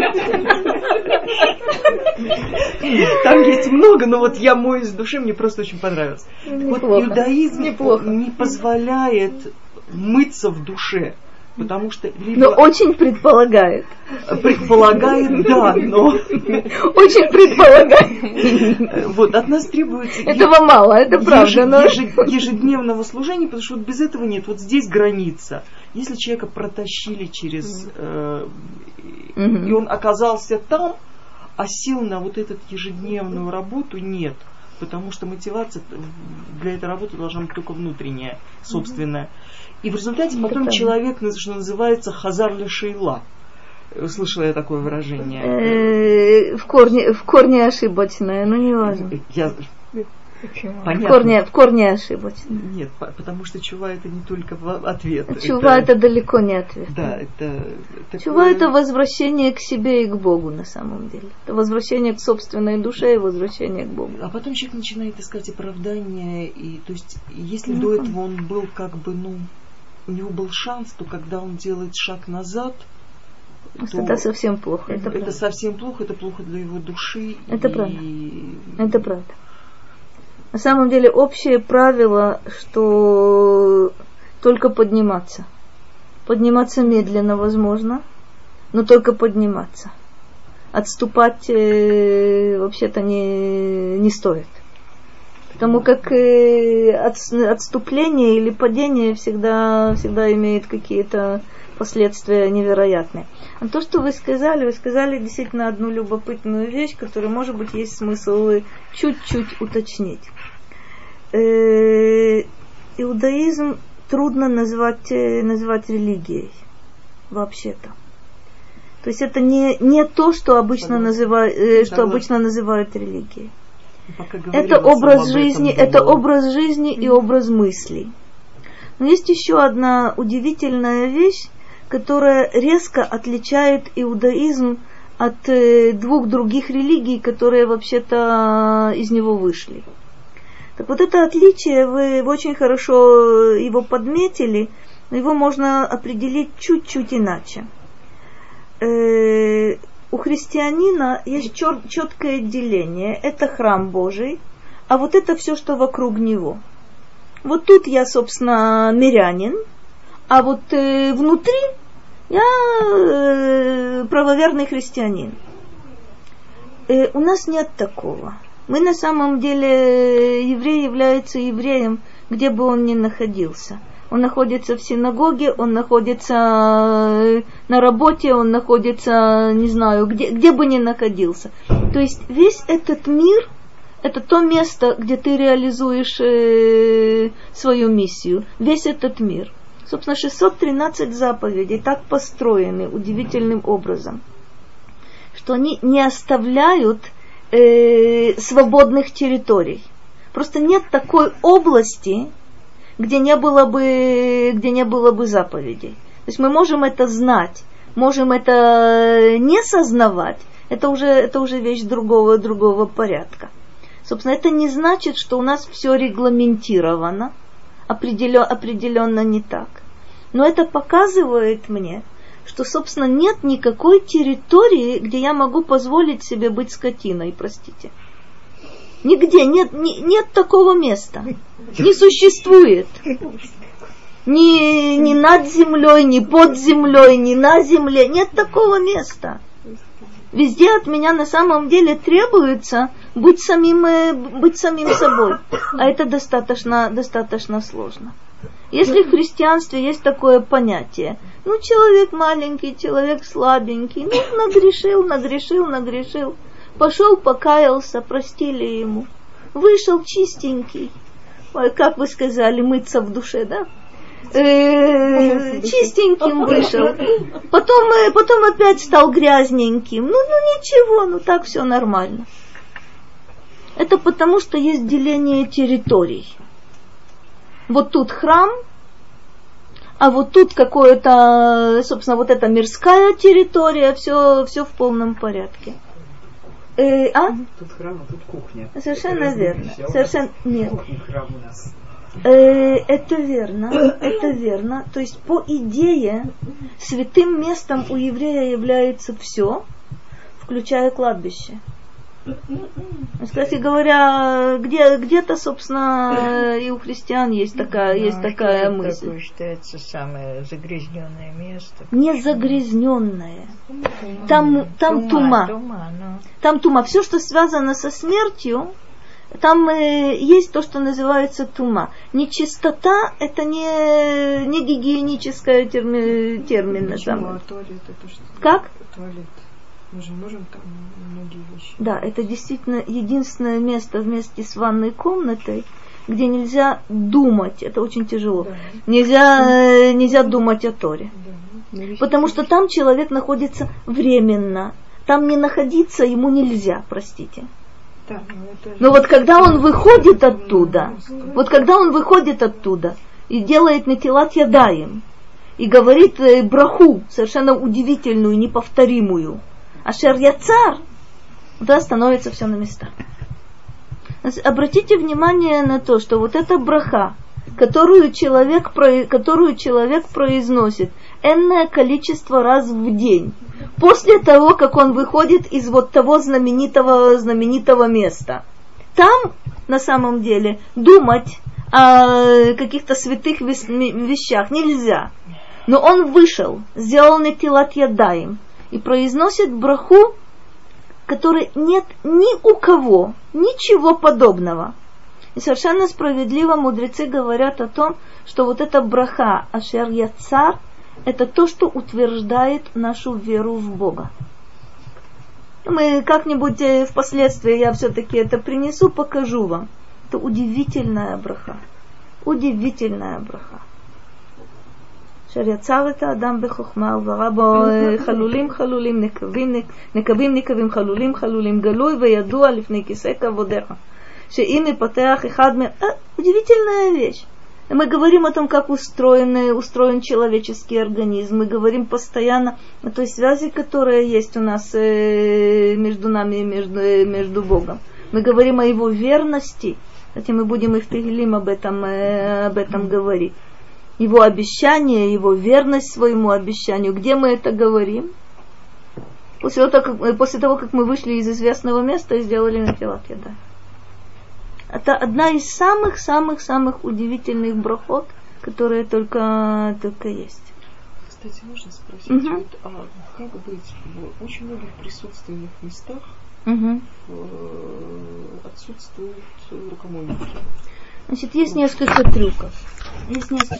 там есть много, но вот я мой из души, мне просто очень понравилось. Вот иудаизм Неплохо. не позволяет мыться в душе. Потому что
либо... Но очень предполагает.
Предполагает, да, но...
Очень предполагает.
Вот, от нас требуется...
Этого мало, это правда, но...
Ежедневного служения, потому что вот без этого нет. Вот здесь граница. Если человека протащили через... Э, и он оказался там, а сил на вот эту ежедневную работу нет. Потому что мотивация для этой работы должна быть только внутренняя, собственная. И в результате потом Это человек, что называется, хазар ле шейла. Слышала я такое выражение.
Э, в корне, в корне ошибочное, но не важно.
Я,
Почему? Понятно. В корне, в корне ошибочно.
Нет, потому что чува это не только ответ.
Чува это, это далеко не ответ.
Да, это...
Такое... Чува это возвращение к себе и к Богу на самом деле. Это возвращение к собственной душе и возвращение к Богу.
А потом человек начинает искать оправдание. И, то есть, если ну, до этого он был как бы, ну, у него был шанс, то когда он делает шаг назад,
то это совсем плохо.
Это, это совсем плохо, это плохо для его души.
Это и... правда. Это правда. На самом деле общее правило, что только подниматься. Подниматься медленно возможно, но только подниматься. Отступать э, вообще-то не, не стоит. Потому как от, отступление или падение всегда, всегда имеет какие-то последствия невероятные. А то, что вы сказали, вы сказали действительно одну любопытную вещь, которую, может быть, есть смысл чуть-чуть уточнить. Э, иудаизм трудно назвать, назвать религией, вообще-то. То есть это не, не то, что обычно, называют, э, что обычно называют религией. Это образ жизни, это образ жизни и образ мыслей. Но есть еще одна удивительная вещь, которая резко отличает иудаизм от э, двух других религий, которые вообще-то из него вышли. Так вот это отличие, вы, вы очень хорошо его подметили, но его можно определить чуть-чуть иначе. Э, у христианина есть четкое деление. Это храм Божий, а вот это все, что вокруг него. Вот тут я, собственно, мирянин, а вот э, внутри я э, правоверный христианин. Э, у нас нет такого. Мы на самом деле, еврей является евреем, где бы он ни находился. Он находится в синагоге, он находится э, на работе, он находится, не знаю, где, где бы ни находился. То есть весь этот мир – это то место, где ты реализуешь э, свою миссию. Весь этот мир. Собственно, 613 заповедей так построены удивительным образом, что они не оставляют э, свободных территорий. Просто нет такой области, где не было бы, где не было бы заповедей. То есть мы можем это знать, можем это не сознавать, это уже, это уже вещь другого, другого порядка. Собственно, это не значит, что у нас все регламентировано, определенно, определенно не так. Но это показывает мне, что, собственно, нет никакой территории, где я могу позволить себе быть скотиной, простите. Нигде нет, не, нет такого места. Не существует. Ни, ни над землей, ни под землей, ни на земле. Нет такого места. Везде от меня на самом деле требуется быть самим, э, быть самим собой. А это достаточно, достаточно сложно. Если в христианстве есть такое понятие, ну, человек маленький, человек слабенький, ну, нагрешил, нагрешил, нагрешил, пошел, покаялся, простили ему, вышел чистенький, Ой, как вы сказали, мыться в душе, да? Э, чистеньким вышел, потом, э, потом опять стал грязненьким, ну, ну ничего, ну так все нормально. Это потому, что есть деление территорий вот тут храм, а вот тут какое-то, собственно, вот эта мирская территория, все, все в полном порядке. Э, а?
Тут храм, а тут кухня.
Совершенно верно. Совершенно нет. храм у нас. Э, это верно, это верно. То есть по идее святым местом у еврея является все, включая кладбище. Кстати говоря, где, где-то, собственно, и у христиан есть такая, ну, есть такая мысль. Такое
считается самое загрязненное место.
Не загрязненное. Там, там тума. тума. тума ну. Там тума. Все, что связано со смертью, там э, есть то, что называется тума. Нечистота – это не, не гигиеническая терми, термин. Почему? А туалет это что? Как? Туалет. Мы же можем там многие вещи. Да, это действительно единственное место вместе с ванной комнатой, где нельзя думать. Это очень тяжело. Да. Нельзя, э, нельзя думать о Торе. Да. Потому что там человек находится временно. Там не находиться ему нельзя, простите.
Да, же-
Но вот когда он выходит оттуда, вот когда он выходит оттуда и делает натилат ядаем, и говорит э, браху, совершенно удивительную, неповторимую, ашер яцар, да, становится все на места. Обратите внимание на то, что вот эта браха, которую человек, которую человек произносит энное количество раз в день, после того, как он выходит из вот того знаменитого, знаменитого места. Там, на самом деле, думать о каких-то святых вещах нельзя. Но он вышел, сделал нетилат ядаем и произносит браху, которой нет ни у кого ничего подобного. И совершенно справедливо мудрецы говорят о том, что вот эта браха Ашер Яцар – это то, что утверждает нашу веру в Бога. Мы как-нибудь э, впоследствии, я все-таки это принесу, покажу вам. Это удивительная браха. Удивительная браха. אשר יצר את האדם בחוכמה וברא בו אה, חלולים חלולים, נקבים נק- נקבים נקבים, חלולים חלולים, גלוי וידוע לפני כיסא כבודיך. שאם יפתח אחד מהם... А, удивительная вещь. Мы говорим о том, как устроен, э, устроен человеческий организм. Мы говорим постоянно о той связи, которая есть у нас э, между нами и между, э, между Богом. Мы говорим о его верности. Кстати, мы будем и в Тегелим об этом, э, об этом говорить. Его обещание, его верность своему обещанию. Где мы это говорим? После того, как, э, после того, как мы вышли из известного места и сделали на да. Это одна из самых-самых-самых удивительных брахот, которые только, только есть.
Кстати, можно спросить,
Мгм.
вот, а как быть в очень многих присутственных местах
Мгм.
э, отсутствуют рукомойники?
Значит, есть несколько трюков. Есть несколько